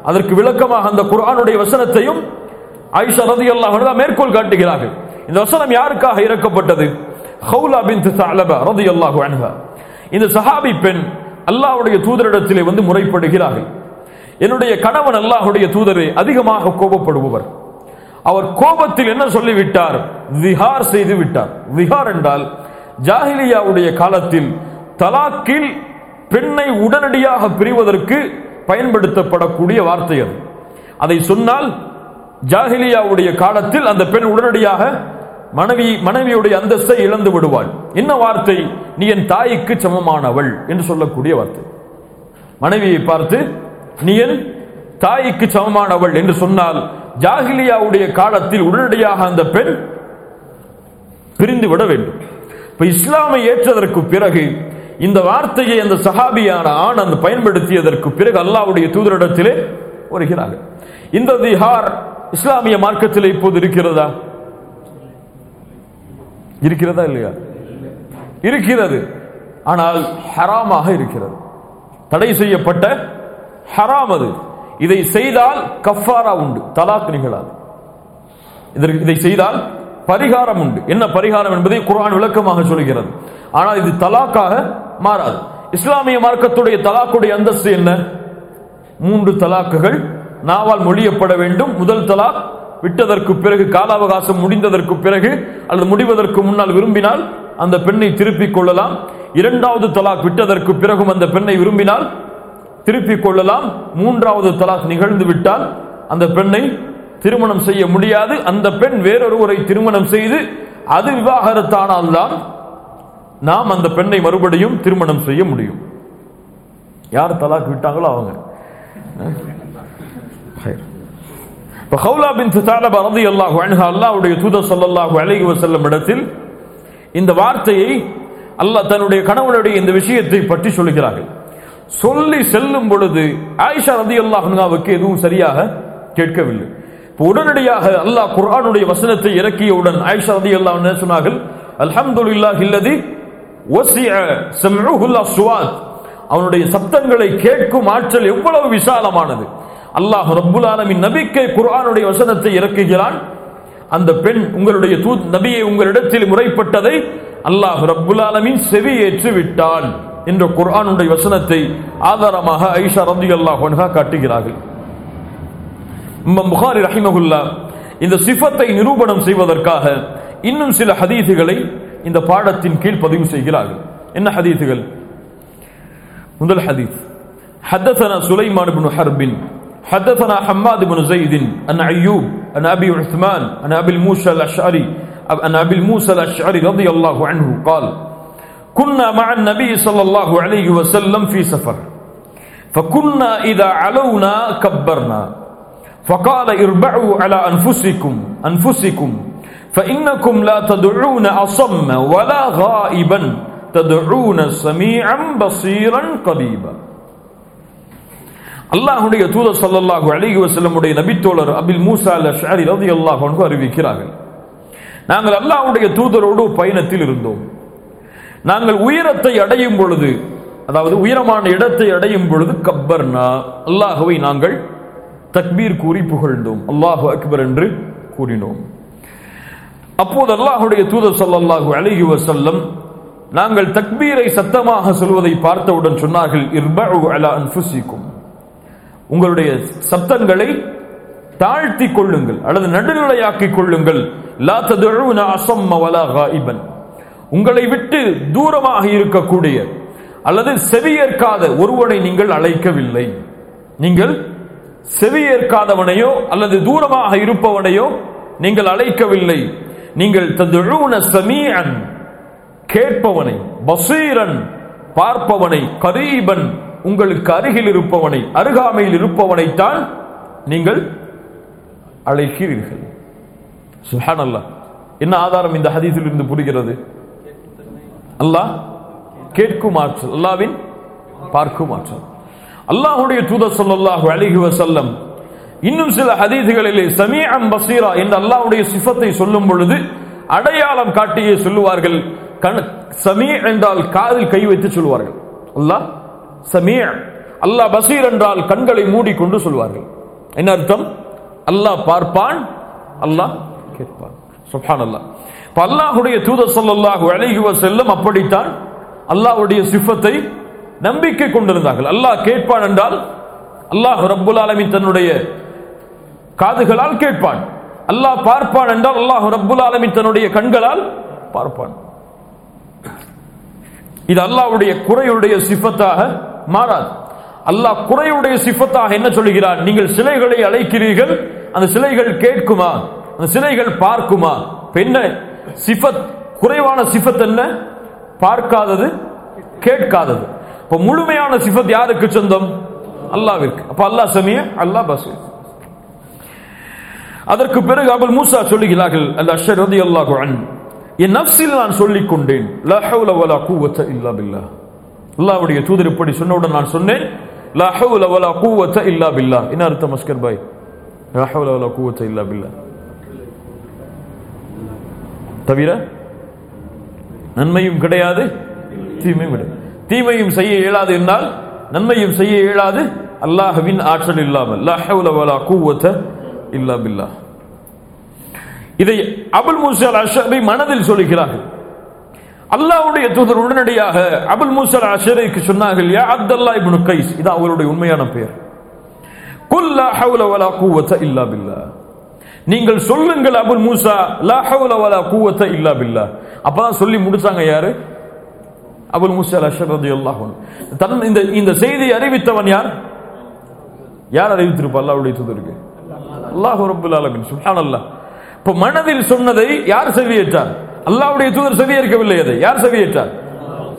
அதற்கு விளக்கமாக அந்த குரானுடைய வசனத்தையும் ஆயிஷா ரதி அல்லாஹ் மேற்கோள் காட்டுகிறார்கள். இந்த வசனம் யாருக்காக இறக்கப்பட்டது? ஹவுலா பின் தலபா ரதி அல்லாஹு அன்ஹா. இந்த சஹாபி பெண் அல்லாஹ்வுடைய தூதரிடத்திலே வந்து முறைப்படுகிறார்கள். என்னுடைய கணவன் அல்லாஹுடைய தூதரே அதிகமாக கோபப்படுபவர். அவர் கோபத்தில் என்ன சொல்லிவிட்டார்? விஹார் செய்து விட்டார். விஹார் என்றால் ஜாஹிலியாவுடைய காலத்தில் தலாக்கில் பெண்ணை உடனடியாக பிரிவதற்கு பயன்படுத்தப்படக்கூடிய வார்த்தை அது. அதை சொன்னால் ஜாஹிலியாவுடைய காலத்தில் அந்த பெண் உடனடியாக மனைவி மனைவியுடைய அந்தஸ்தை இழந்து விடுவாள். என்ன வார்த்தை? நீ என் தாய்க்கு சமமானவள் என்று சொல்லக்கூடிய வார்த்தை. மனைவியை பார்த்து நீ என் தாய்க்கு சமமானவள் என்று சொன்னால் ஜாகிலியாவுடைய காலத்தில் உடனடியாக அந்த பெண் பிரிந்து விட வேண்டும். இப்ப இஸ்லாமை ஏற்றதற்கு பிறகு இந்த வார்த்தையை அந்த சஹாபியான ஆண் அந்த பயன்படுத்தியதற்கு பிறகு அல்லாவுடைய தூதரிடத்திலே வருகிறார்கள். இந்த திஹார் இஸ்லாமிய மார்க்கத்தில் இப்போது இருக்கிறதா? இருக்கிறதா இல்லையா? இருக்கிறது. ஆனால் ஹராமாக இருக்கிறது. தடை செய்யப்பட்ட ஹராம் அது. இதை செய்தால் கஃபாரா உண்டு தலாக் நிகழாது. இதற்கு இதை செய்தால் பரிகாரம் உண்டு. என்ன பரிகாரம் என்பதை குரான் விளக்கமாக சொல்கிறது. ஆனால் இது தலாக்காக மாறாது. இஸ்லாமிய மார்க்கத்துடைய தலாக்குடைய அந்தஸ்து என்ன? மூன்று தலாக்குகள் நாவால் மொழியப்பட வேண்டும். முதல் தலாக் விட்டதற்கு பிறகு கால அவகாசம் முடிந்ததற்கு பிறகு அல்லது முடிவதற்கு முன்னால் விரும்பினால் அந்த பெண்ணை திருப்பிக் கொள்ளலாம். இரண்டாவது தலாக் விட்டதற்கு பிறகும் அந்த பெண்ணை விரும்பினால் திருப்பிக் கொள்ளலாம். மூன்றாவது தலாக் நிகழ்ந்து விட்டால் அந்த பெண்ணை திருமணம் செய்ய முடியாது. அந்த பெண் வேறொருவரை திருமணம் செய்து அது விவாகரத்தானால்தான் நாம் அந்த பெண்ணை மறுபடியும் திருமணம் செய்ய முடியும். யார் தலாக் விட்டாங்களோ அவங்க. இப்ப ஹவுலா பின் தாலபா ரலியல்லாஹு அன்ஹா அல்லாஹ்வுடைய தூதர் ஸல்லல்லாஹு அலைஹி இடத்தில் இந்த வார்த்தையை அல்லாஹ் தன்னுடைய கணவனுடைய இந்த விஷயத்தை பற்றி சொல்கிறார்கள். சொல்லி செல்லும் பொழுது ஆயிஷா ரதி அல்லாஹாவுக்கு எதுவும் சரியாக கேட்கவில்லை. இப்போ உடனடியாக அல்லாஹ் குர்ஆனுடைய வசனத்தை இறக்கியவுடன் ஆயிஷா ரதி அல்லாஹ் சொன்னார்கள் அல்ஹம்துலில்லாஹ் இல்லதி அவனுடைய சப்தங்களை கேட்கும் ஆற்றல் எவ்வளவு விசாலமானது. அல்லாஹ் ரப்புல் ஆலமின் நபிக்கை குர்ஆனுடைய வசனத்தை இறக்குகிறான். அந்த பெண் உங்களுடைய தூத் நபியை உங்களிடத்தில் முறைப்பட்டதை அல்லாஹ் ரப்புல் ஆலமின் செவி ஏற்று விட்டான். என்ற குர்ஆனுடைய வசனத்தை ஆதாரமாக ஐஷா ரதி அல்லாஹ் காட்டுகிறார்கள் இமாம் புகாரி ரஹிமகுல்லா இந்த சிஃபத்தை நிரூபணம் செய்வதற்காக இன்னும் சில ஹதீதுகளை இந்த பாடத்தின் கீழ் பதிவு செய்கிறார்கள் என்ன ஹதீதுகள் முதல் ஹதீஸ் حدثنا سليمان بن حرب حدثنا حماد بن زيد عن أيوب عن أبي عثمان عن أبي الموسى الأشعري عن أبي الموسى الأشعري رضي الله عنه قال كنا مع النبي صلى الله عليه وسلم في سفر فكنا إذا علونا كبرنا فقال اربعوا على أنفسكم أنفسكم فإنكم لا تدعون أصم ولا غائبا تدعون سميعا بصيرا قريبا அல்லாஹுடைய தூதர் ஸல்லல்லாஹு அலைஹி வஸல்லமுடைய நபித்தோழர் அபில் மூசா அல் அஷ்அரி ரலியல்லாஹு அன்ஹு அறிவிக்கிறார்கள் நாங்கள் அல்லாஹ்வுடைய தூதரோடு பயணத்தில் இருந்தோம் நாங்கள் உயரத்தை அடையும் பொழுது அதாவது உயரமான இடத்தை அடையும் பொழுது கப்பர்னா அல்லாஹுவை நாங்கள் தக்பீர் கூறி புகழ்ந்தோம். அல்லாஹு அக்பர் என்று கூறினோம். அப்போது அல்லாஹுடைய தூதர் சல்லாஹு அலிஹி வசல்லம் நாங்கள் தக்பீரை சத்தமாக சொல்வதை பார்த்தவுடன் சொன்னார்கள் இர்பஉ அலா அன்ஃபுசிக்கும் உங்களுடைய சப்தங்களை தாழ்த்தி கொள்ளுங்கள் அல்லது நடுநிலையாக்கிக் கொள்ளுங்கள். லா ததுஉன அஸம்ம வலா காயிபன். உங்களை விட்டு தூரமாக இருக்கக்கூடிய அல்லது செவியேற்காத ஒருவனை நீங்கள் அழைக்கவில்லை. நீங்கள் செவியேற்காதவனையோ அல்லது தூரமாக இருப்பவனையோ நீங்கள் அழைக்கவில்லை. நீங்கள் ததுஉன சமீன் கேட்பவனை பசீரன் பார்ப்பவனை கரீபன் உங்களுக்கு அருகில் இருப்பவனை அருகாமையில் இருப்பவனைத்தான் நீங்கள் அழைக்கிறீர்கள். சுஹான் என்ன ஆதாரம் இந்த ஹதீஸில் இருந்து புரிகிறது? அல்லாஹ் கேட்கும் ஆற்றல் அல்லாவின் பார்க்கும் ஆற்றல். அல்லாஹுடைய தூதர் சொல்லல்லாஹு அழகி வசல்லம் இன்னும் சில ஹதீதுகளிலே சமீஅம் பசீரா என்ற அல்லாஹுடைய சிஃபத்தை சொல்லும் பொழுது அடையாளம் காட்டியே சொல்லுவார்கள். கண் சமீ என்றால் காதில் கை வைத்து சொல்லுவார்கள். அல்லாஹ் சமீ அல்லாஹ் பசீர் என்றால் கண்களை மூடிக்கொண்டு சொல்வார்கள் என்ன அர்த்தம்? அல்லாஹ் பார்ப்பான் அல்லாஹ் கேட்பான். சுப்ஹான் அல்லாஹ் அல்லாஹுடைய தூதர் சொல்லல்லாஹு அழகுவ செல்லும் அப்படித்தான் அல்லாஹ்வுடைய சிஃபத்தை நம்பிக்கை கொண்டிருந்தார்கள். அல்லாஹ் கேட்பான் என்றால் அல்லாஹ் ரப்புல் ஆலமின் தன்னுடைய காதுகளால் கேட்பான். அல்லாஹ் பார்ப்பான் என்றால் அல்லாஹ் ரப்புல் ஆலமின் தன்னுடைய கண்களால் பார்ப்பான். இது அல்லாஹ்வுடைய குறையுடைய சிஃபத்தாக மாறாது. அல்லாஹ் குறையுடைய சிஃபத்தாக என்ன சொல்கிறான் நீங்கள் சிலைகளை அழைக்கிறீர்கள் அந்த சிலைகள் கேட்குமா? அந்த சிலைகள் பார்க்குமா? என்ன சிஃபத் குறைவான சிஃபத் என்ன பார்க்காதது கேட்காதது. இப்போ முழுமையான சிஃபத் யாருக்கு சொந்தம்? அல்லாவிற்கு. அப்ப அல்லாஹ் சமிய அல்லாஹ் பசீர். அதற்கு பிறகு அபுல் மூசா சொல்லுகிறார்கள் அல்ல அஷர் ரதி அல்லாஹு அன் என் நப்சில் நான் சொல்லிக் கொண்டேன் லா ஹவுல வலா கூவத்த இல்லா பில்லா அல்லாவுடைய தூதர் இப்படி சொன்னவுடன் நான் சொன்னேன் லா ஹவுல வலா கூவத்த இல்லா பில்லா என்ன அர்த்தம் அஸ்கர் பாய்? லா ஹவுல வலா கூவத்த இல்லா பில்லா தவிர நன்மையும் கிடையாது தீமையும் கிடையாது. தீமையும் செய்ய இயலாது என்றால் நன்மையும் செய்ய இயலாது அல்லாஹவின் ஆற்றல் இல்லாமல். லா இல்லா பில்லா இதை அபுல் மூசல் அஷரை மனதில் சொல்லுகிறார்கள் அல்லாவுடைய தூதர் உடனடியாக அபுல் மூசல் அஷரைக்கு சொன்னார்கள் யா அப்தல்லா இப்னு கைஸ். இது அவருடைய உண்மையான பெயர். குல்லா ஹவுல வலா கூவத்த இல்லா பில்லா நீங்கள் சொல்லுங்கள் அபுல் மூசா லா ஹவுல வலா குவத்த இல்லா பில்லா. அப்பதான் சொல்லி முடிச்சாங்க யாரு? அபுல் மூசா அஷர் ரலியல்லாஹு தன் இந்த இந்த செய்தியை அறிவித்தவன் யார்? யார் அறிவித்திருப்பா? அல்லாவுடைய தூதருக்கு அல்லாஹ் ரப்புல் ஆலமீன். அல்லாஹ் இப்போ மனதில் சொன்னதை யார் செவியேற்றார்? அல்லாவுடைய தூதர் செவியேற்கவில்லை அதை. யார் செவியேற்றார்?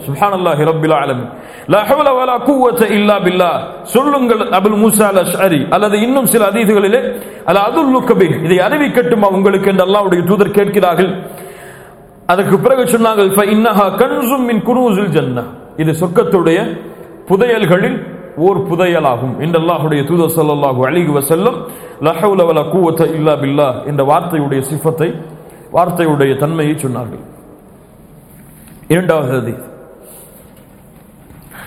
சுப்ஹானல்லாஹி ரப்பில் ஆலமீன் லா ஹவ்ல வலா குவத்த இல்லா பில்லா சொல்லுங்கள் அபுல் மூசா அல் அஷ்அரி அல்லது இன்னும் சில அதீதுகளிலே அல அதுல் பிஹ் இதை அறிவிக்கட்டுமா உங்களுக்கு என்று அல்லாஹ்வுடைய தூதர் கேட்கிறார்கள். அதற்கு பிறகு சொன்னார்கள் ஃப இன்னஹா கன்சும் மின் குனூஸில் ஜன்னா இது சொர்க்கத்துடைய புதையல்களில் ஓர் புதையலாகும் என்று அல்லாஹுடைய தூதர் சல்லாஹு அலிகு வசல்லம் லஹவுல வல வலா குவத்த இல்லா பில்லா என்ற வார்த்தையுடைய சிஃபத்தை வார்த்தையுடைய தன்மையை சொன்னார்கள். இரண்டாவது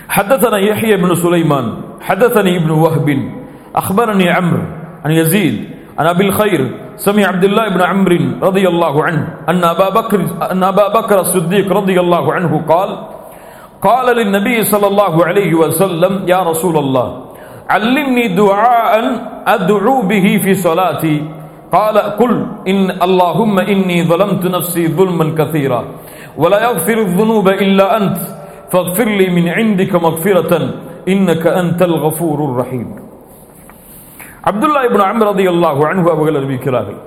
حدثنا يحيى بن سليمان حدثني ابن وهب أخبرني عمرو عن يزيد عن أبي الخير سمع عبد الله بن عمرو رضي الله عنه أن أبا بكر أن أبا بكر الصديق رضي الله عنه قال قال للنبي صلى الله عليه وسلم يا رسول الله علمني دعاء أدعو به في صلاتي. قال قل إن اللهم إني ظلمت نفسي ظلما كثيرا ولا يغفر الذنوب إلا أنت. فاغفر لي من عندك مغفرة إنك أنت الغفور الرحيم عبد الله بن عمرو رضي الله عنه அவர்கள் அறிவிக்கிறார்கள்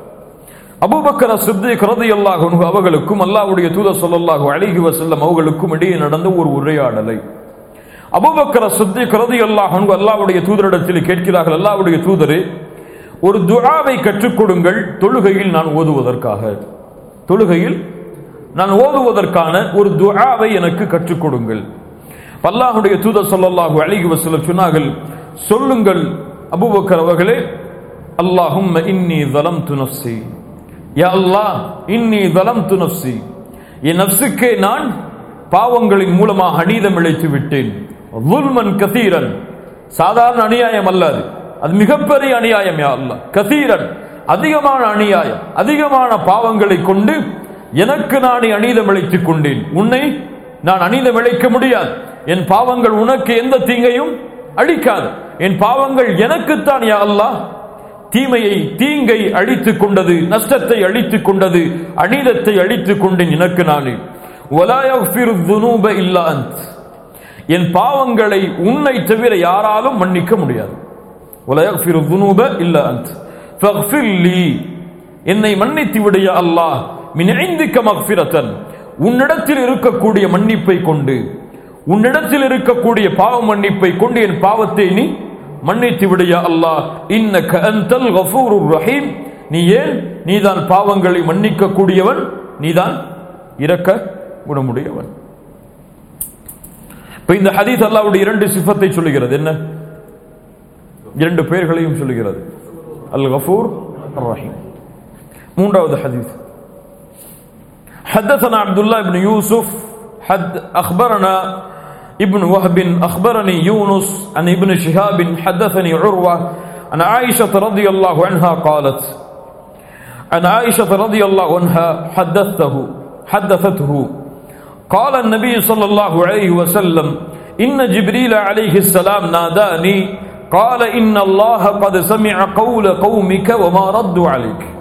அபூபக்கர் சித்திக் ரதியல்லாஹு அன்ஹு அவர்களுக்கும் அல்லாஹ்வுடைய தூதர் ஸல்லல்லாஹு அலைஹி வஸல்லம் அவர்களுக்கும் இடையே நடந்த ஒரு உரையாடலை அபூபக்கர் சித்திக் ரதியல்லாஹு அன்ஹு அல்லாஹ்வுடைய தூதரிடத்தில் கேட்கிறார்கள் அல்லாஹ்வுடைய தூதரே ஒரு துஆவை கற்றுக் கொடுங்கள் தொழுகையில் நான் ஓதுவதற்காக தொழுகையில் நான் ஓதுவதற்கான ஒரு துஆவை எனக்கு கற்றுக் கொடுங்கள். அல்லாஹுடைய தூதர் சொல்லல்லாஹு அழகி வசூல சொன்னார்கள் சொல்லுங்கள் அபுபக்கர் அவர்களே அல்லாஹும் இன்னி தலம் துனப்சி யா அல்லாஹ் இன்னி தலம் துனப்சி என் நப்சுக்கே நான் பாவங்களின் மூலமாக அநீதம் இழைத்து விட்டேன். துல்மன் கசீரன். சாதாரண அநியாயம் அல்லாது அது. மிகப்பெரிய அநியாயம் யா அல்லாஹ். கசீரன் அதிகமான அநியாயம் அதிகமான பாவங்களை கொண்டு எனக்கு நானே அநீதம் இழைத்துக் கொண்டேன். உன்னை நான் அநீதம் இழைக்க முடியாது. என் பாவங்கள் உனக்கு எந்த தீங்கையும் அழிக்காது என் பாவங்கள் எனக்குத்தான் யா அல்லாஹ் தீமையை தீங்கை அழித்துக் கொண்டது நஷ்டத்தை அழித்துக் கொண்டது அநீதத்தை அழித்துக் கொண்டேன் எனக்கு நானே. என் பாவங்களை உன்னை தவிர யாராலும் மன்னிக்க முடியாது. என்னை மன்னித்து விடைய அல்லாஹ். மின் ஐந்துக்க உன்னிடத்தில் இருக்கக்கூடிய மன்னிப்பை கொண்டு உன்னிடத்தில் இருக்கக்கூடிய பாவ மன்னிப்பை கொண்டு என் பாவத்தை நீ மன்னித்து விடைய அல்லாஹ். இன்னக அன்தல் கஃபூருர் ரஹீம். நீ ஏன் நீதான் பாவங்களை மன்னிக்க கூடியவன் நீதான் இறக்க குணமுடையவன். இப்போ இந்த ஹதீஸ் அல்லாவுடைய இரண்டு சிஃபத்தை சொல்லுகிறது. என்ன? இரண்டு பெயர்களையும் சொல்லுகிறது. அல் கஃபூர் ரஹீம். மூன்றாவது ஹதீஸ். حدثنا عبد الله بن يوسف حد أخبرنا ابن وهب أخبرني يونس عن ابن شهاب حدثني عروة عن عائشة رضي الله عنها قالت عن عائشة رضي الله عنها حدثته حدثته. قال النبي صلى الله عليه وسلم إن جبريل عليه السلام ناداني قال إن الله قد سمع قول قومك وما ردوا عليك.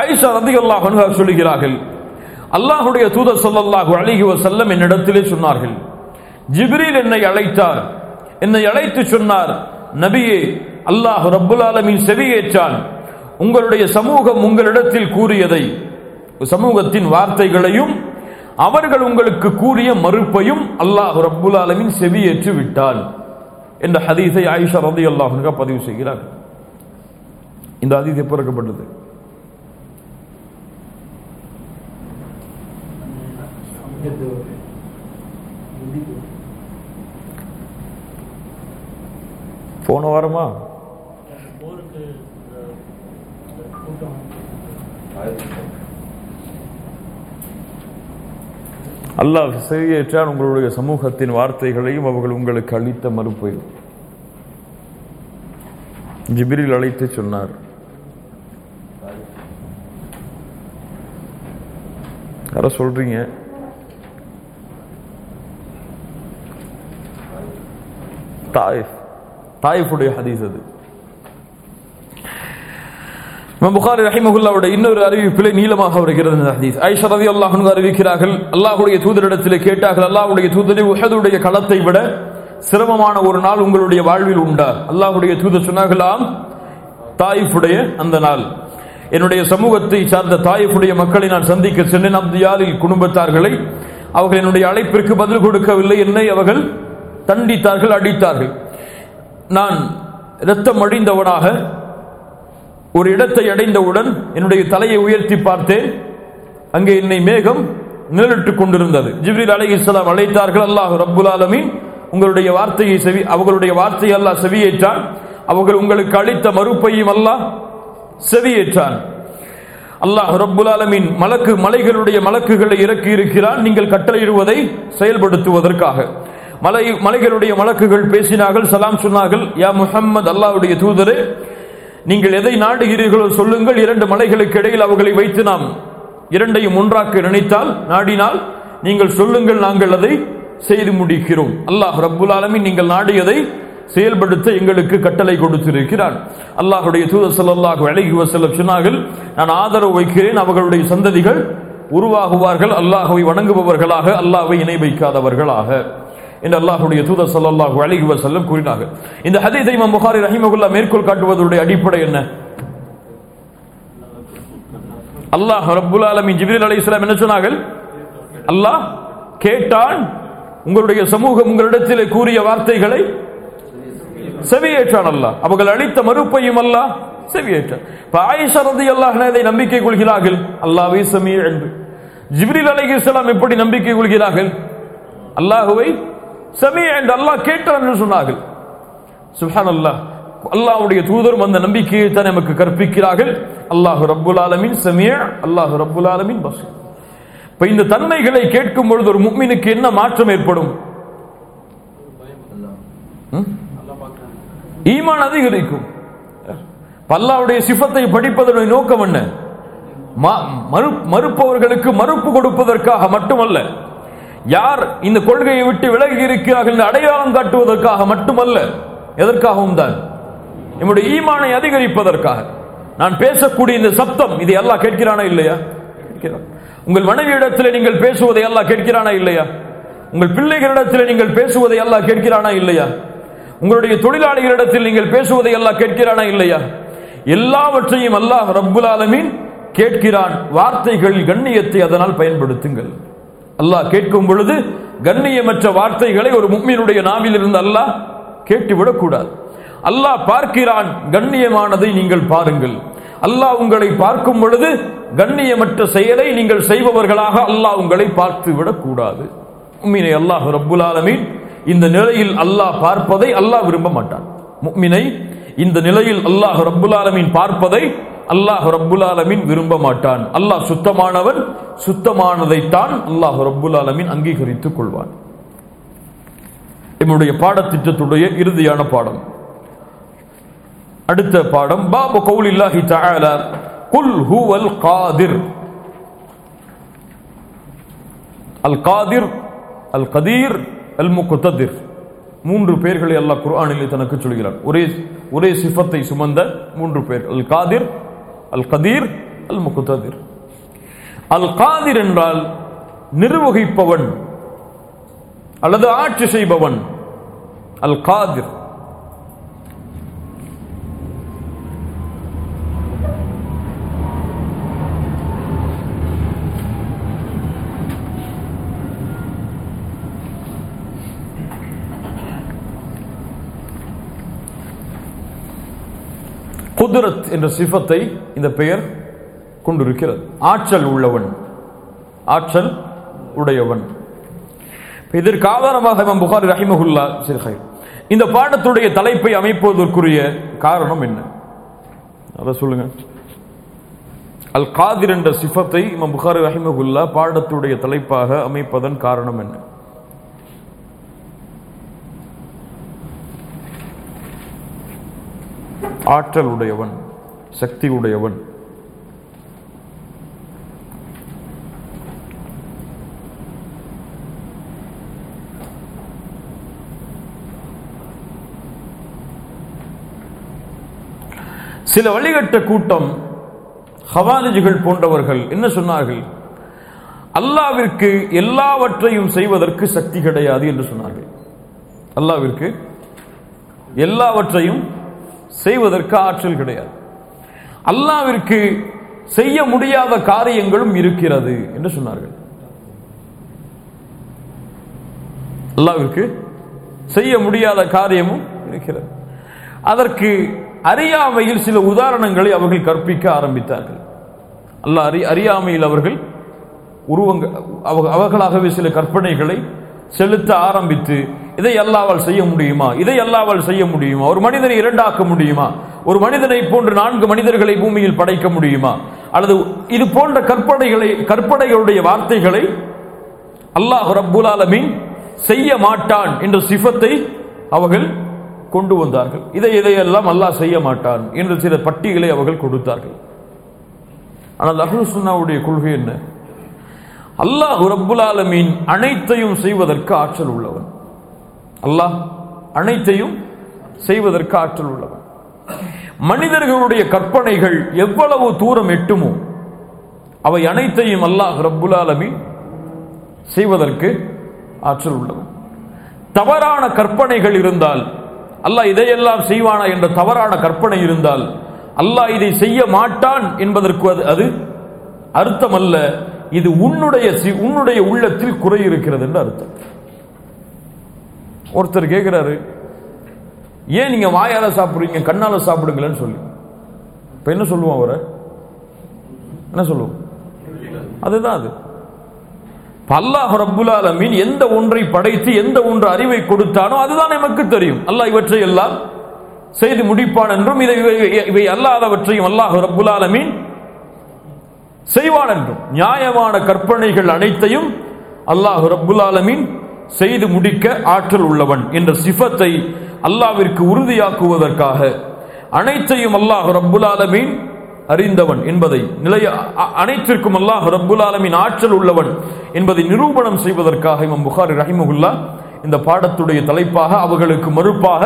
ஆயிஷா ரதி அல்லாஹ் சொல்லுகிறார்கள். அல்லாஹுடைய தூதர் சொல்லல்லாஹு அழகி வசல்லம் என்னிடத்திலே சொன்னார்கள். ஜிப்ரீல் என்னை அழைத்தார். என்னை அழைத்து சொன்னார் நபியே அல்லாஹ் ரப்புல் ஆலமீன் செவியேற்றான். உங்களுடைய சமூகம் உங்களிடத்தில் கூறியதை சமூகத்தின் வார்த்தைகளையும் அவர்கள் உங்களுக்கு கூறிய மறுப்பையும் அல்லாஹ் ரப்புல் ஆலமீன் செவியேற்று விட்டான். என்ற ஹதீஸை ஆயிஷா ரதி அல்லாஹ் பதிவு செய்கிறார். இந்த அதிதி பிறக்கப்பட்டது இறக்கப்பட்டது போன வாரமா? அல்லாஹ் செய்யற்றான் உங்களுடைய சமூகத்தின் வார்த்தைகளையும் அவர்கள் உங்களுக்கு அளித்த மறுப்பையும். ஜிபிரில் அழைத்து சொன்னார். யார சொல்றீங்க? தாயிஃப் தாயிஃபுடைய ஹதீஸ் அது. புகாரி ரஹிமகுல்லாவுடைய இன்னொரு அறிவிப்பிலே நீளமாக வருகிறது இந்த ஹதீஸ். ஐஷா ரவி அல்லாஹ் அறிவிக்கிறார்கள் அல்லாஹுடைய தூதரிடத்தில் கேட்டார்கள் அல்லாஹுடைய தூதரை உஹதுடைய களத்தை விட சிரமமான ஒரு நாள் உங்களுடைய வாழ்வில் உண்டா? அல்லாஹுடைய தூதர் சொன்னார்களாம் தாயிஃபுடைய அந்த நாள். என்னுடைய சமூகத்தை சார்ந்த தாயிஃபுடைய மக்களை நான் சந்திக்க சென்றேன். அப்தியாலில் குடும்பத்தார்களை அவர்கள் என்னுடைய அழைப்பிற்கு பதில் கொடுக்கவில்லை. என்னை அவர்கள் தண்டித்தார்கள் அடித்தார்கள். நான் இரத்தம் அடிந்தவனாக ஒரு இடத்தை அடைந்தவுடன் என்னுடைய தலையை உயர்த்தி பார்த்தேன். அங்கே என்னை மேகம் நிழலிட்டுக் கொண்டிருந்தது. ஜிப்ரில் அலை இஸ்லாம் அழைத்தார்கள் அல்லாஹ் ரப்புல் ஆலமின் உங்களுடைய வார்த்தையை செவி அவர்களுடைய வார்த்தையை அல்லாஹ் செவியேற்றான். அவர்கள் உங்களுக்கு அளித்த மறுப்பையும் அல்லாஹ் செவியேற்றான். அல்லாஹ் ரப்புல் ஆலமின் மலக்கு மலைகளுடைய மலக்குகளை இறக்கி இருக்கிறான் நீங்கள் கட்டளையிடுவதை செயல்படுத்துவதற்காக. மலை மலைகளுடைய மலக்குகள் பேசினார்கள் சலாம் சொன்னார்கள் யா முஹம்மது அல்லாவுடைய தூதரே நீங்கள் எதை நாடுகிறீர்களோ சொல்லுங்கள் இரண்டு மலைகளுக்கு இடையில் அவர்களை வைத்து நாம் இரண்டையும் ஒன்றாக்க நினைத்தால் நாடினால் நீங்கள் சொல்லுங்கள் நாங்கள் அதை செய்து முடிக்கிறோம். அல்லாஹ் ரப்புல் ஆலமீன் நீங்கள் நாடியதை செயல்படுத்த எங்களுக்கு கட்டளை கொடுத்திருக்கிறான். அல்லாஹுடைய தூதர் ஸல்லல்லாஹு அலைஹி வஸல்லம் சொன்னார்கள் நான் ஆதரவு வைக்கிறேன் அவர்களுடைய சந்ததிகள் உருவாகுவார்கள் அல்லாஹவை வணங்குபவர்களாக அல்லாஹை இணை வைக்காதவர்களாக. என்று அல்லாஹுடைய தூதர் சல்லாஹு அலிஹி வசல்லம் கூறினார்கள். இந்த ஹதீஸை இமாம் புகாரி ரஹிமகுல்லா மேற்கோள் காட்டுவதனுடைய அடிப்படை என்ன? அல்லாஹ் ரப்புல் ஆலமீன் ஜிப்ரீல் இஸ்லாம் என்ன சொன்னார்கள்? அல்லாஹ் கேட்டான் உங்களுடைய சமூகம் உங்களிடத்தில் கூறிய வார்த்தைகளை செவியேற்றான் அல்லாஹ். அவர்கள் அளித்த மறுப்பையும் அல்லாஹ் செவியேற்றான். இப்ப ஆயிஷா ரலியல்லாஹு அன்ஹா இதை நம்பிக்கை கொள்கிறார்கள். அல்லாஹ்வை சமீ என்று ஜிப்ரீல் எப்படி நம்பிக்கை கொள்கிறார்கள்? அல்லாஹுவை சமீ என்று அல்லாஹ் கேட்டார் என்று சொன்னார்கள். சுஹான் அல்லாஹ் அல்லாஹ்வுடைய தூதரும் அந்த நம்பிக்கையை தான் நமக்கு கற்பிக்கிறார்கள். அல்லாஹ் ரப்புல் ஆலமீன் சமீ அல்லாஹ் ரப்புல் ஆலமீன் பசு இப்ப இந்த தன்மைகளை கேட்கும் பொழுது ஒரு முக்மினுக்கு என்ன மாற்றம் ஏற்படும்? ம்? ஈமான் அதிகரிக்கும். பல்லாவுடைய சிஃபத்தை படிப்பதனுடைய நோக்கம் என்ன? மறு- மறுப்பவர்களுக்கு மறுப்பு கொடுப்பதற்காக மட்டுமல்ல. யார் இந்த கொள்கையை விட்டு விலகி இருக்கிறார்கள் அடையாளம் காட்டுவதற்காக மட்டுமல்ல எதற்காகவும் தான்? நம்முடைய ஈமானை அதிகரிப்பதற்காக. நான் பேசக்கூடிய இந்த சப்தம் இது எல்லாம் கேட்கிறானா இல்லையா? கேட்கிறான். உங்கள் மனைவியிடத்தில் நீங்கள் பேசுவதை எல்லாம் கேட்கிறானா இல்லையா? உங்கள் பிள்ளைகளிடத்தில் நீங்கள் பேசுவதை எல்லாம் கேட்கிறானா இல்லையா? உங்களுடைய தொழிலாளிகளிடத்தில் நீங்கள் பேசுவதை எல்லாம் கேட்கிறானா இல்லையா? எல்லாவற்றையும் அல்லாஹ் ரப்புல் ஆலமீன் கேட்கிறான். வார்த்தைகள் கண்ணியத்தை அதனால் பயன்படுத்துங்கள். அல்லாஹ் கேட்கும் பொழுது கண்ணியமற்ற வார்த்தைகளை ஒரு முக்மீனுடைய நாவில் இருந்து அல்லாஹ் கேட்டுவிடக்கூடாது. அல்லாஹ் பார்க்கிறான் கண்ணியமானதை நீங்கள் பாருங்கள். அல்லாஹ் உங்களை பார்க்கும் பொழுது கண்ணியமற்ற செயலை நீங்கள் செய்பவர்களாக அல்லாஹ் உங்களை பார்த்து விடக்கூடாது உம்மினை அல்லாஹ் ரப்புல் ஆலமீன் இந்த நிலையில் அல்லாஹ் பார்ப்பதை அல்லாஹ் விரும்ப மாட்டான். முக்மினை இந்த நிலையில் அல்லாஹ் ரப்புல் ஆலமீன் பார்ப்பதை அல்லாஹ் ரப்புல் ஆலமின் விரும்ப மாட்டான். அல்லாஹ் சுத்தமானவன் சுத்தமானதைத்தான் அல்லாஹ் ரப்புல் ஆலமின் அங்கீகரித்துக் கொள்வான். என்னுடைய பாடத்திட்டத்துடைய இறுதியான பாடம். அடுத்த பாடம் பாபு கவுலில்லாஹி தஆலா குல் ஹுவல் காதிர். அல் காதிர் அல் கதீர் அல் முக்ததிர் மூன்று பெயர்களை அல்லாஹ் குர்ஆனில் தனக்கு சொல்கிறான். ஒரே ஒரே சிஃபத்தை சுமந்த மூன்று பேர் அல் காதிர் அல் கதீர் அல் முகுததிர் அல் காதிர் என்றால் நிர்வகிப்பவன் அல்லது ஆட்சி செய்பவன். அல் காதிர் குதிரத் என்ற சிஃபத்தை இந்த பெயர் கொண்டிருக்கிறது. ஆற்றல் உள்ளவன். ஆற்றல் உடையவன். இதற்கு ஆதாரமாக இமாம் புகாரி ரஹிமஹுல்லா இந்த பாடத்துடைய தலைப்பை அமைப்பதற்குரிய காரணம் என்ன? அதை சொல்லுங்க. அல் காதிர் என்ற சிஃபத்தை இமாம் புகாரி ரஹிமஹுல்லா பாடத்துடைய தலைப்பாக அமைப்பதன் காரணம் என்ன? ஆற்றல் உடையவன் சக்தி உடையவன் சில வழிகட்ட கூட்டம் ஹவாலிஜிகள் போன்றவர்கள் என்ன சொன்னார்கள்? அல்லாவிற்கு எல்லாவற்றையும் செய்வதற்கு சக்தி கிடையாது என்று சொன்னார்கள். அல்லாவிற்கு எல்லாவற்றையும் செய்வதற்கு ஆற்றல் கிடையாது. அல்லாவிற்கு செய்ய முடியாத காரியங்களும் இருக்கிறது என்று சொன்னார்கள். அல்லாவிற்கு செய்ய முடியாத காரியமும் இருக்கிறது. அதற்கு அறியாமையில் சில உதாரணங்களை அவர்கள் கற்பிக்க ஆரம்பித்தார்கள். அல்லாஹ் அறி அறியாமையில் அவர்கள் உருவங்க அவர்களாகவே சில கற்பனைகளை செலுத்த ஆரம்பித்து இதை அல்லாவால் செய்ய முடியுமா? இதை அல்லாவால் செய்ய முடியுமா? ஒரு மனிதனை இரண்டாக்க முடியுமா? ஒரு மனிதனை போன்று நான்கு மனிதர்களை பூமியில் படைக்க முடியுமா? அல்லது இது போன்ற கற்பனைகளை கற்பனைகளுடைய வார்த்தைகளை அல்லாஹ் ரப்புல் ஆலமீன் செய்ய மாட்டான் என்ற சிஃபத்தை அவர்கள் கொண்டு வந்தார்கள். இதை இதையெல்லாம் அல்லாஹ் செய்ய மாட்டான் என்று சில பட்டியலை அவர்கள் கொடுத்தார்கள். ஆனால் அஹ்லு சுன்னாவுடைய கொள்கை என்ன? அல்லாஹ் ரப்புலாலமீன் அனைத்தையும் செய்வதற்கு ஆற்றல் உள்ளவன். அல்லாஹ் அனைத்தையும் செய்வதற்கு ஆற்றல் உள்ளவன். மனிதர்களுடைய கற்பனைகள் எவ்வளவு தூரம் எட்டுமோ அவை அனைத்தையும் அல்லாஹ் ரப்புல் செய்வதற்கு ஆற்றல் உள்ளவன். தவறான கற்பனைகள் இருந்தால் அல்லாஹ் இதையெல்லாம் செய்வானா என்ற தவறான கற்பனை இருந்தால் அல்லாஹ் இதை செய்ய மாட்டான் என்பதற்கு அது அது அர்த்தமல்ல. இது உன்னுடைய சி- உன்னுடைய உள்ளத்தில் குறை இருக்கிறது என்று அர்த்தம். ஒருத்தர் கேட்கிறாரு ஏன் நீங்க வாயால சாப்பிடுறீங்க கண்ணால சாப்பிடுங்களேன்னு சொல்லி. இப்ப என்ன சொல்லுவோம் அவரை? என்ன சொல்லுவோம் அதுதான் அது. அல்லாஹ் ரப்புல் ஆலமீன் எந்த ஒன்றை படைத்து எந்த ஒன்று அறிவை கொடுத்தானோ அதுதான் நமக்கு தெரியும். அல்லாஹ் இவற்றை எல்லாம் செய்து முடிப்பான் என்றும் இதை இவை- இவை அல்லாதவற்றையும் அல்லாஹ் ரப்புல் ஆலமீன் செய்வான் என்றும். நியாயமான கற்பனைகள் அனைத்தையும் அல்லாஹ் ரபுல் ஆலமீன் செய்து முடிக்க ஆற்றல் உள்ளவன் என்ற சிஃபத்தை அல்லாவிற்கு உறுதியாக்குவதற்காக அனைத்தையும் அல்லாஹ் ரப்புல் ஆலமீன் அறிந்தவன் என்பதை நிலைய அ- அனைத்திற்கும் அல்லாஹ் ரப்புல் ஆலமின் ஆற்றல் உள்ளவன் என்பதை நிரூபணம் செய்வதற்காக இமாம் புகாரி ரஹிமகுல்லா இந்த பாடத்துடைய தலைப்பாக அவர்களுக்கு மறுப்பாக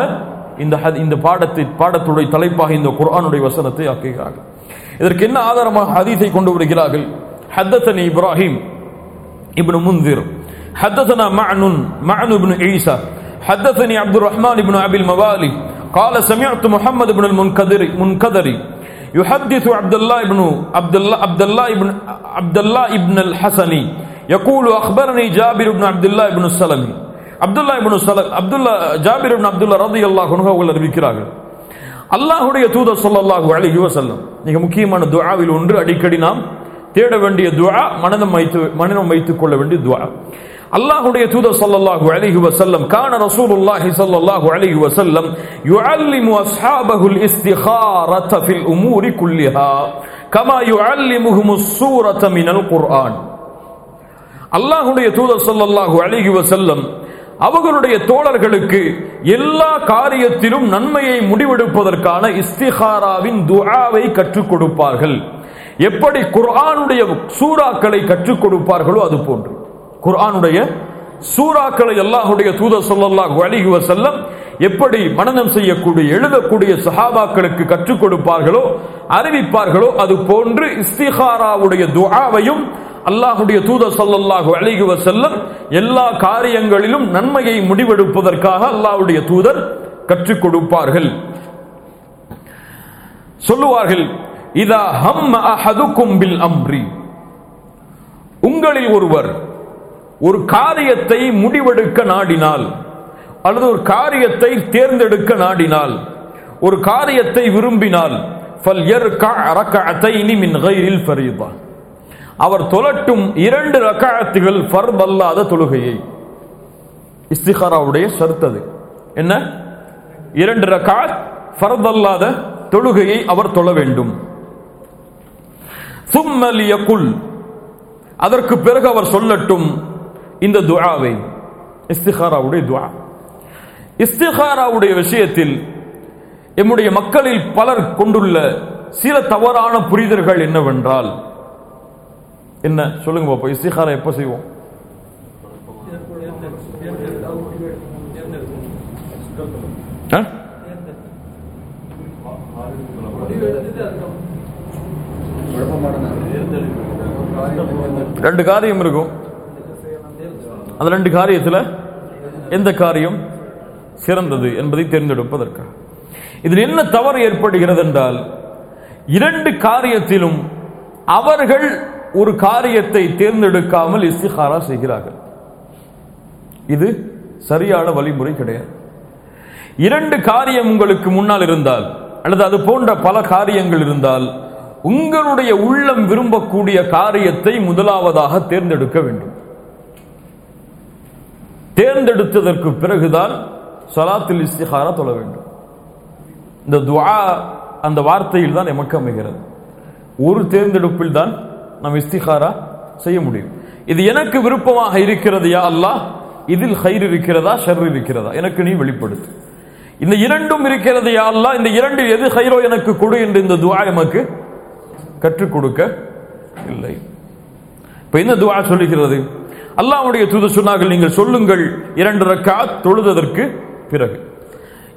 இந்த இந்த பாடத்தை பாடத்துடைய தலைப்பாக இந்த குரானுடைய வசனத்தை ஆக்குகிறார்கள். இதற்கு என்ன ஆதாரமாக ஹதீஸை கொண்டு வருகிறார்கள் ஹத்தனி இப்ராஹிம் ابن منذر حدثنا معن معن بن عيسى حدثني عبد الرحمن بن ابي الموالي قال سمعت محمد بن المنكدر منكدري يحدث عبد الله بن عبد الله عبد الله بن عبد الله بن الحسني يقول اخبرني جابر بن عبد الله بن السلمي عبد الله بن سلم عبد الله جابر بن عبد الله رضي الله عنه அவர்கள் அறிவிக்கிறார்கள் அல்லாஹுடைய தூதர் சொல்லல்லாஹு அலஹி வசல்லம் மிக முக்கியமான துவாவில் ஒன்று அடிக்கடி நாம் தேட வேண்டிய துவா மனதம் வைத்து மனிதம் வைத்துக் கொள்ள வேண்டிய துவா அல்லாஹுடைய தூதர் சொல்லல்லாஹு அலைஹி வசல்லம் கான ரசூலுல்லாஹி சொல்லல்லாஹு அலைஹி வசல்லம் யுஅல்லிமு அஸ்ஹாபஹுல் இஸ்திகாரத ஃபில் உமூரி குல்லிஹா கமா யுஅல்லிமுஹும் சூரத மினல் குர்ஆன். அல்லாஹுடைய தூதர் சொல்லல்லாஹு அலைஹி வசல்லம் அவர்களுடைய தோழர்களுக்கு எல்லா காரியத்திலும் நன்மையை முடிவெடுப்பதற்கான இஸ்திஹாராவின் துஆவை கற்றுக் கொடுப்பார்கள். எப்படி குர்ஆனுடைய சூறாக்களை கற்றுக் கொடுப்பார்களோ அது போன்று. குர்ஆனுடைய சூறாக்களை அல்லாஹுடைய தூதர் சொல்லல்லாஹ் அலைஹி செல்லம் எப்படி மனநம் செய்யக்கூடிய எழுதக்கூடிய சஹாபாக்களுக்கு கற்றுக் கொடுப்பார்களோ அறிவிப்பார்களோ அது போன்று இஸ்திஹாராவுடைய துஆவையும் அல்லாஹுடைய தூதர் சல்லல்லாஹு அழகுவ செல்லம் எல்லா காரியங்களிலும் நன்மையை முடிவெடுப்பதற்காக அல்லாஹுடைய தூதர் கற்றுக் கொடுப்பார்கள். சொல்லுவார்கள் இதா ஹம் அஹதுக்கும் பில் அம்ரி. உங்களில் ஒருவர் ஒரு காரியத்தை முடிவெடுக்க நாடினால் அல்லது ஒரு காரியத்தை தேர்ந்தெடுக்க நாடினால் ஒரு காரியத்தை விரும்பினால் ஃபல் யர்கா இனி மின் கைரில் ஃபரீதா. அவர் தொலட்டும் இரண்டு ரக்காயத்துகள் ஃபர்த் அல்லாத தொழுகையை இஸ்திஹாராவுடைய ஷர்த்தது என்ன? இரண்டு ரக்காத் ஃபர்த் அல்லாத தொழுகையை அவர் தொழ வேண்டும். சும்மலியக்குல் அதற்கு பிறகு அவர் சொல்லட்டும் இந்த துவாவை இஸ்திஹாராவுடைய துவா இஸ்திஹாராவுடைய விஷயத்தில் எம்முடைய மக்களில் பலர் கொண்டுள்ள சில தவறான புரிதல்கள் என்னவென்றால் என்ன? சொல்லுங்க பாப்பா. இஸ்திகாரா எப்போ செய்வோம்? ஆ? ரெண்டு காரியம் இருக்கும். அந்த ரெண்டு காரியத்தில் எந்த காரியம்? சிறந்தது என்பதை தேர்ந்தெடுப்பதற்காக. இதில் என்ன தவறு ஏற்படுகிறது என்றால் இரண்டு காரியத்திலும் அவர்கள் ஒரு காரியத்தை தேர்ந்தெடுக்காமல் இஸ்திஹாரா செய்கிறார்கள். இது சரியான வழிமுறை கிடையாது. இரண்டு காரியம் உங்களுக்கு முன்னால் இருந்தால் அல்லது அது போன்ற பல காரியங்கள் இருந்தால் உங்களுடைய உள்ளம் விரும்பக்கூடிய காரியத்தை முதலாவதாக தேர்ந்தெடுக்க வேண்டும். தேர்ந்தெடுத்ததற்கு பிறகுதான் சலாத்தில் இஸ்திகாரா தொழ வேண்டும். இந்த துவா அந்த வார்த்தையில் தான் எமக்கு அமைகிறது. ஒரு தேர்ந்தெடுப்பில் தான் நாம் இஸ்திகாரா செய்ய முடியும். இது எனக்கு விருப்பமாக இருக்கிறது யா அல்லாஹ். இதில் ஹைர் இருக்கிறதா ஷர் இருக்கிறதா? எனக்கு நீ வெளிப்படுத்து. இந்த இரண்டும் இருக்கிறது யா இந்த இரண்டு எது ஹைரோ எனக்கு கொடு என்று இந்த துவா எமக்கு கற்றுக் கொடுக்க இல்லை. இப்ப என்ன துவா சொல்லுகிறது? அல்லாவுடைய தூது சொன்னார்கள் நீங்கள் சொல்லுங்கள். இரண்டு ரக்கா தொழுததற்கு பிறகு.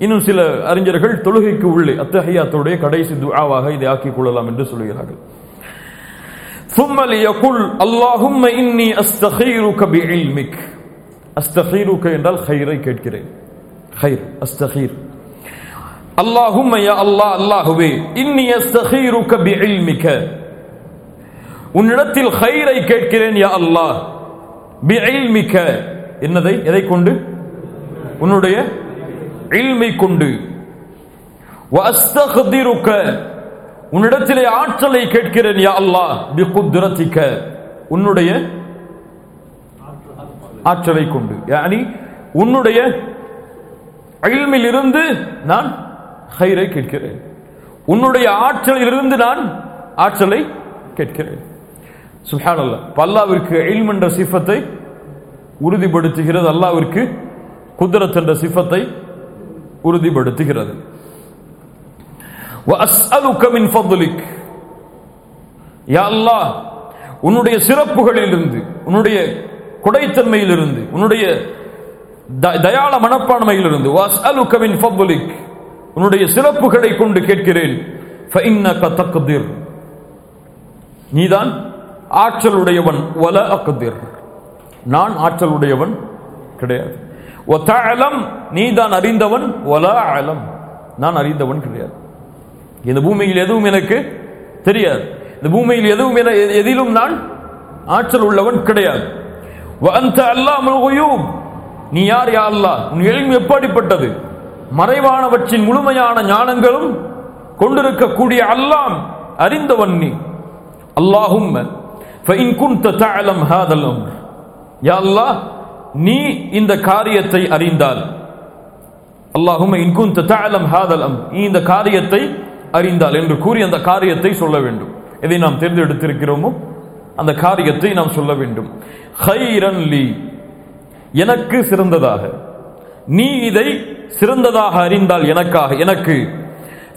இன்னும் சில அறிஞர்கள் தொழுகைக்கு உள்ளே அத்தஹியாத்துடைய கடைசி துவாவாக இதை ஆக்கிக் கொள்ளலாம் என்று சொல்கிறார்கள். ثم ليقول اللهم إني أستخيرك بعلمك. أستخيرك ان خيரை கேட்கிறேன் خير أستخير. اللهم يا الله الله அல்லாஹுவே إني أستخيرك بعلمك. உன்னிடத்தில் خيரை கேட்கிறேன் يا الله بعلمك ان என்னதை எதை கொண்டு உன்னுடைய இல்மை கொண்டு وأستخدرك உன்னிடத்திலே ஆற்றலை கேட்கிறேன் யா அல்லாஹ். பிகுத்ரத்திக. உன்னுடைய ஆற்றலை கொண்டு. யானி உன்னுடைய அயில்மில் இருந்து நான் ஹைரை கேட்கிறேன். உன்னுடைய ஆற்றலில் இருந்து நான் ஆற்றலை கேட்கிறேன். சுப்ஹானல்லாஹ். அல்லாவிற்கு இல்ம் என்ற சிஃபத்தை உறுதிப்படுத்துகிறது. அல்லாவிற்கு குதிரத் என்ற சிஃபத்தை உறுதிப்படுத்துகிறது. அல்லாஹ் உன்னுடைய சிறப்புகளிலிருந்து உன்னுடைய கொடைத்தன்மையிலிருந்து உன்னுடைய தயாள மனப்பான்மையிலிருந்து வாஸ் அலு கவின் ஃபபுலிக் உன்னுடைய சிறப்புகளை கொண்டு கேட்கிறேன். நீதான் ஆற்றலுடையவன் வல அக்குதிர் நான் ஆற்றலுடையவன் கிடையாது. நீதான் அறிந்தவன் வல அலம் நான் அறிந்தவன் கிடையாது. இந்த பூமியில் எதுவும் எனக்கு தெரியாது. இந்த பூமியில் எதுவும் என எதிலும் நான் ஆற்றல் உள்ளவன் கிடையாது. நீ யார் யா அல்லா உன் எளிமை எப்படிப்பட்டது? மறைவானவற்றின் முழுமையான ஞானங்களும் கொண்டிருக்கக்கூடிய அல்லாம் அறிந்தவன் நீ. அல்லாஹும் யாழ்லா நீ இந்த காரியத்தை அறிந்தால். அல்லாஹும் இன்குந்த தாலம் ஹாதல் நீ இந்த காரியத்தை அறிந்தால் என்று கூறி அந்த காரியத்தை சொல்ல வேண்டும். எதை நாம் தேர்ந்தெடுத்திருக்கிறோமோ அந்த காரியத்தை நாம் சொல்ல வேண்டும். ஹைரன் லி. எனக்கு சிறந்ததாக. நீ இதை சிறந்ததாக அறிந்தால் எனக்காக. எனக்கு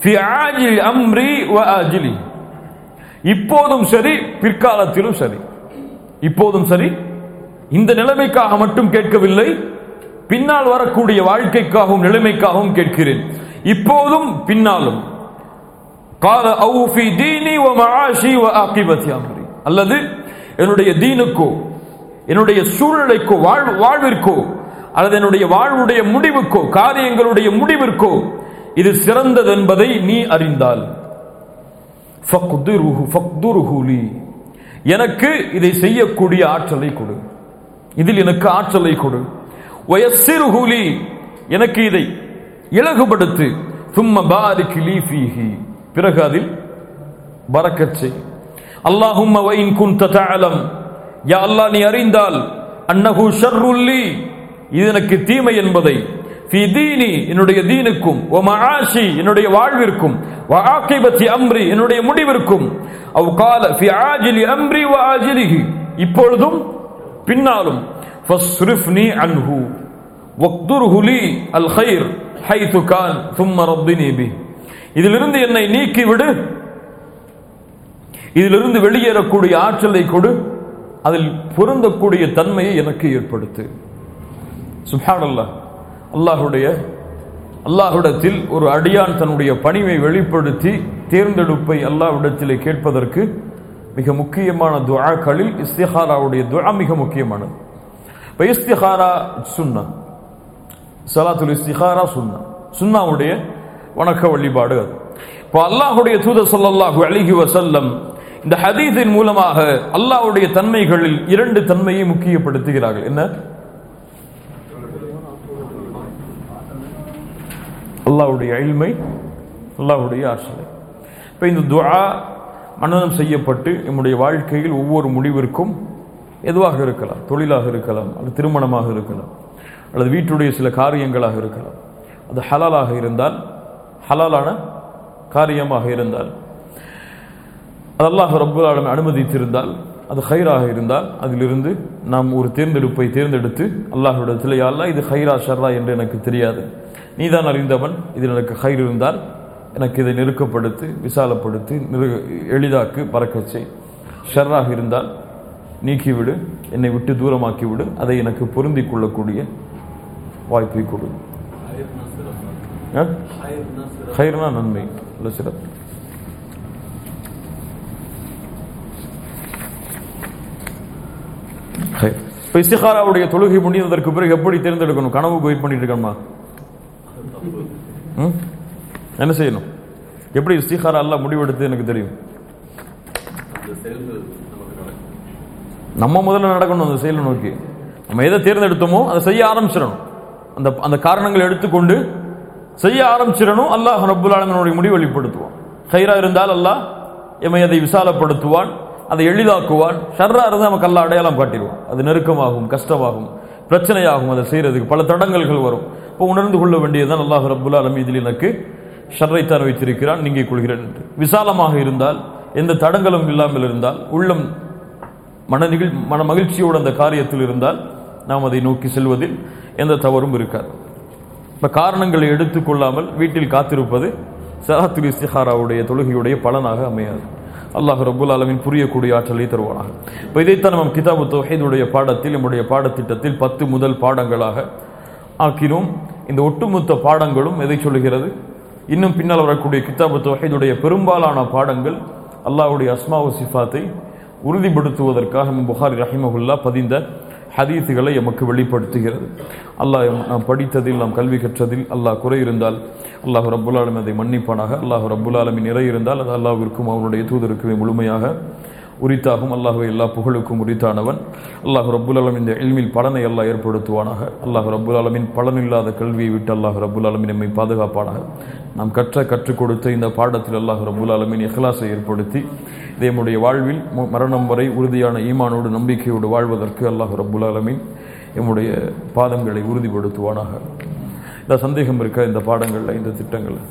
அம்ரி வ இப்போதும் சரி பிற்காலத்திலும் சரி. இப்போதும் சரி இந்த நிலைமைக்காக மட்டும் கேட்கவில்லை. பின்னால் வரக்கூடிய வாழ்க்கைக்காகவும் நிலைமைக்காகவும் கேட்கிறேன். இப்போதும் பின்னாலும். கால அவுஃபி தீனி வ மஆஷி வ ஆகிபத்தி அம்ரி அல்லது என்னுடைய தீனுக்கோ என்னுடைய சூழ்நிலைக்கோ வாழ் வாழ்விற்கோ அல்லது என்னுடைய வாழ்வுடைய முடிவுக்கோ காரியங்களுடைய முடிவிற்கோ இது சிறந்தது என்பதை நீ அறிந்தால். எனக்கு இதை செய்யக்கூடிய ஆற்றலை கொடு. இதில் எனக்கு ஆற்றலை கொடு. வயசிறு ஹூலி எனக்கு இதை இலகுபடுத்து. சும்ம பாரிக்கு லீஃபீஹி பிறகு அதில் பறக்கச் செய் அல்லாஹும் வைன் குன் தலம் யா அல்லா நீ அறிந்தால் அன்னகு ஷர்ருல்லி இது எனக்கு தீமை என்பதை ஃபி தீனி என்னுடைய தீனுக்கும் ஓ மஆஷி என்னுடைய வாழ்விற்கும் வ ஆகிபத்தி அம்ரி என்னுடைய முடிவிற்கும் அவ் கால ஃபி ஆஜிலி அம்ரி வ ஆஜிலிஹி இப்பொழுதும் பின்னாலும் ஃபஸ்ரிஃப்னி அன்ஹு வக்துர்ஹுலி அல் ஹைர் ஹைத்து கான் சும்ம ரப்பினி பி இதிலிருந்து என்னை நீக்கிவிடு. இதிலிருந்து வெளியேறக்கூடிய ஆற்றலை கொடு. அதில் பொருந்தக்கூடிய தன்மையை எனக்கு ஏற்படுத்து. சுப்ஹானல்லாஹ். அல்லாஹுடைய அல்லாஹுடத்தில் ஒரு அடியான் தன்னுடைய பணிவை வெளிப்படுத்தி தேர்ந்தெடுப்பை அல்லாஹ்விடத்திலே கேட்பதற்கு மிக முக்கியமான துவாக்களில் இஸ்திஹாராவுடைய துவா மிக முக்கியமானது. இப்போ இஸ்திஹாரா சுன்னா. சலாத்துல் இஸ்திஹாரா சுன்னா. சுன்னாவுடைய வணக்க வழிபாடு அது. இப்போ அல்லாஹுடைய தூதர் சொல்லல்லாஹு அழகி வசல்லம் இந்த ஹதீஸின் மூலமாக அல்லாஹுடைய தன்மைகளில் இரண்டு தன்மையை முக்கியப்படுத்துகிறார்கள். என்ன? அல்லாஹுடைய அழிமை அல்லாஹுடைய ஆற்றலை. இப்போ இந்த துவா மனனம் செய்யப்பட்டு நம்முடைய வாழ்க்கையில் ஒவ்வொரு முடிவிற்கும் எதுவாக இருக்கலாம்? தொழிலாக இருக்கலாம் அல்லது திருமணமாக இருக்கலாம் அல்லது வீட்டுடைய சில காரியங்களாக இருக்கலாம். அது ஹலாலாக இருந்தால் ஹலாலான காரியமாக இருந்தால் அது அல்லாஹ் ரப்புல் ஆலமீன் அனுமதித்திருந்தால் அது ஹைராக இருந்தால் அதிலிருந்து நாம் ஒரு தேர்ந்தெடுப்பை தேர்ந்தெடுத்து அல்லாஹ்விடத்தில் யா அல்லாஹ் இது ஹைரா ஷர்ரா என்று எனக்கு தெரியாது. நீதான் அறிந்தவன் இதில் எனக்கு ஹைர் இருந்தால் எனக்கு இதை நெருக்கப்படுத்து விசாலப்படுத்தி நிறு எளிதாக்கு பறக்கச் செய். ஷர்ராக இருந்தால் நீக்கிவிடு என்னை விட்டு தூரமாக்கி விடு அதை எனக்கு பொருந்திக் கொள்ளக்கூடிய வாய்ப்பை கொடு? ஹைர்னா நன்மை. இல்லை சிறப்பு. இப்போ இசிஹாராவுடைய தொழுகை முடிந்ததற்கு பிறகு எப்படி தேர்ந்தெடுக்கணும்? கனவுக்கு வெயிட் பண்ணிட்டு இருக்கணுமா ம்? என்ன செய்யணும்? எப்படி இஸ்திகாரா எல்லாம் முடிவெடுத்து எனக்கு தெரியும்? நம்ம முதல்ல நடக்கணும் அந்த செயலை நோக்கி. நம்ம எதை தேர்ந்தெடுத்தோமோ அதை செய்ய ஆரம்பிச்சிடணும். அந்த அந்த காரணங்களை எடுத்துக்கொண்டு செய்ய ஆரம்பிச்சிடணும். அல்லாஹ் ரப்புல் முடிவு வெளிப்படுத்துவான். ஹைரா இருந்தால் அல்லாஹ் எம்மை அதை விசாலப்படுத்துவான் அதை எளிதாக்குவான். ஷர்ரா இருந்தால் நமக்கு அல்லாஹ் அடையாளம் காட்டிடுவான். அது நெருக்கமாகும் கஷ்டமாகும் பிரச்சனையாகும். அதை செய்கிறதுக்கு பல தடங்கல்கள் வரும். இப்போ உணர்ந்து கொள்ள வேண்டியதுதான் அல்லாஹ் ரபுல்லா ஆலமீன் இதில் எனக்கு ஷர்ரைத்தான் வைத்திருக்கிறான் நீங்கிக் கொள்கிறேன் என்று. விசாலமாக இருந்தால் எந்த தடங்களும் இல்லாமல் இருந்தால் உள்ளம் மன நிகழ் மன மகிழ்ச்சியோடு அந்த காரியத்தில் இருந்தால் நாம் அதை நோக்கி செல்வதில் எந்த தவறும் இருக்காது. இப்போ காரணங்களை எடுத்துக்கொள்ளாமல் வீட்டில் காத்திருப்பது சலாத்துல் இஸ்திஹாராவுடைய தொழுகையுடைய பலனாக அமையாது. அல்லாஹ் ரபுல் அலமின் புரியக்கூடிய ஆற்றலை தருவானாக. இப்போ இதைத்தான் நம்ம கிதாபு தொகைதுடைய பாடத்தில் நம்முடைய பாடத்திட்டத்தில் பத்து முதல் பாடங்களாக ஆக்கினோம். இந்த ஒட்டுமொத்த பாடங்களும் எதை சொல்லுகிறது? இன்னும் பின்னால் வரக்கூடிய கிதாபு தொகைதுடைய பெரும்பாலான பாடங்கள் அல்லாஹுடைய அஸ்மாவு சிஃபாத்தை உறுதிப்படுத்துவதற்காக புகாரி ரஹிமகுல்லா பதிந்த ஹதீத்துகளை எமக்கு வெளிப்படுத்துகிறது. அல்லாஹ் நாம் படித்ததில் நாம் கல்வி கற்றதில் அல்லாஹ் குறை இருந்தால் அல்லாஹ் ரப்புல் ஆலமீன் அதை மன்னிப்பானாக. அல்லாஹ் ரப்புல் ஆலமின் நிறை இருந்தால் அது அல்லாஹ்விற்கும் அவனுடைய தூதருக்குமே முழுமையாக உரித்தாகும். அல்லாஹுவை எல்லா புகழுக்கும் உரித்தானவன். அல்லாஹ் ரப்புல் அலமின் இந்த எளிமில் பலனை எல்லாம் ஏற்படுத்துவானாக. அல்லாஹ் ரப்புல் ஆலமீன் பலனில்லாத கல்வியை விட்டு அல்லாஹ் ரப்புல் ஆலமீன் நம்மை பாதுகாப்பானாக. நாம் கற்ற கற்றுக் கொடுத்த இந்த பாடத்தில் அல்லாஹ் ரப்புல் அலமின் இஹ்லாஸை ஏற்படுத்தி இதை நம்முடைய வாழ்வில் மரணம் வரை உறுதியான ஈமானோடு நம்பிக்கையோடு வாழ்வதற்கு அல்லாஹ் ரப்புல் ஆலமீன் எம்முடைய பாதங்களை உறுதிப்படுத்துவானாக. இந்த சந்தேகம் இருக்க? இந்த பாடங்களில் இந்த திட்டங்களில்?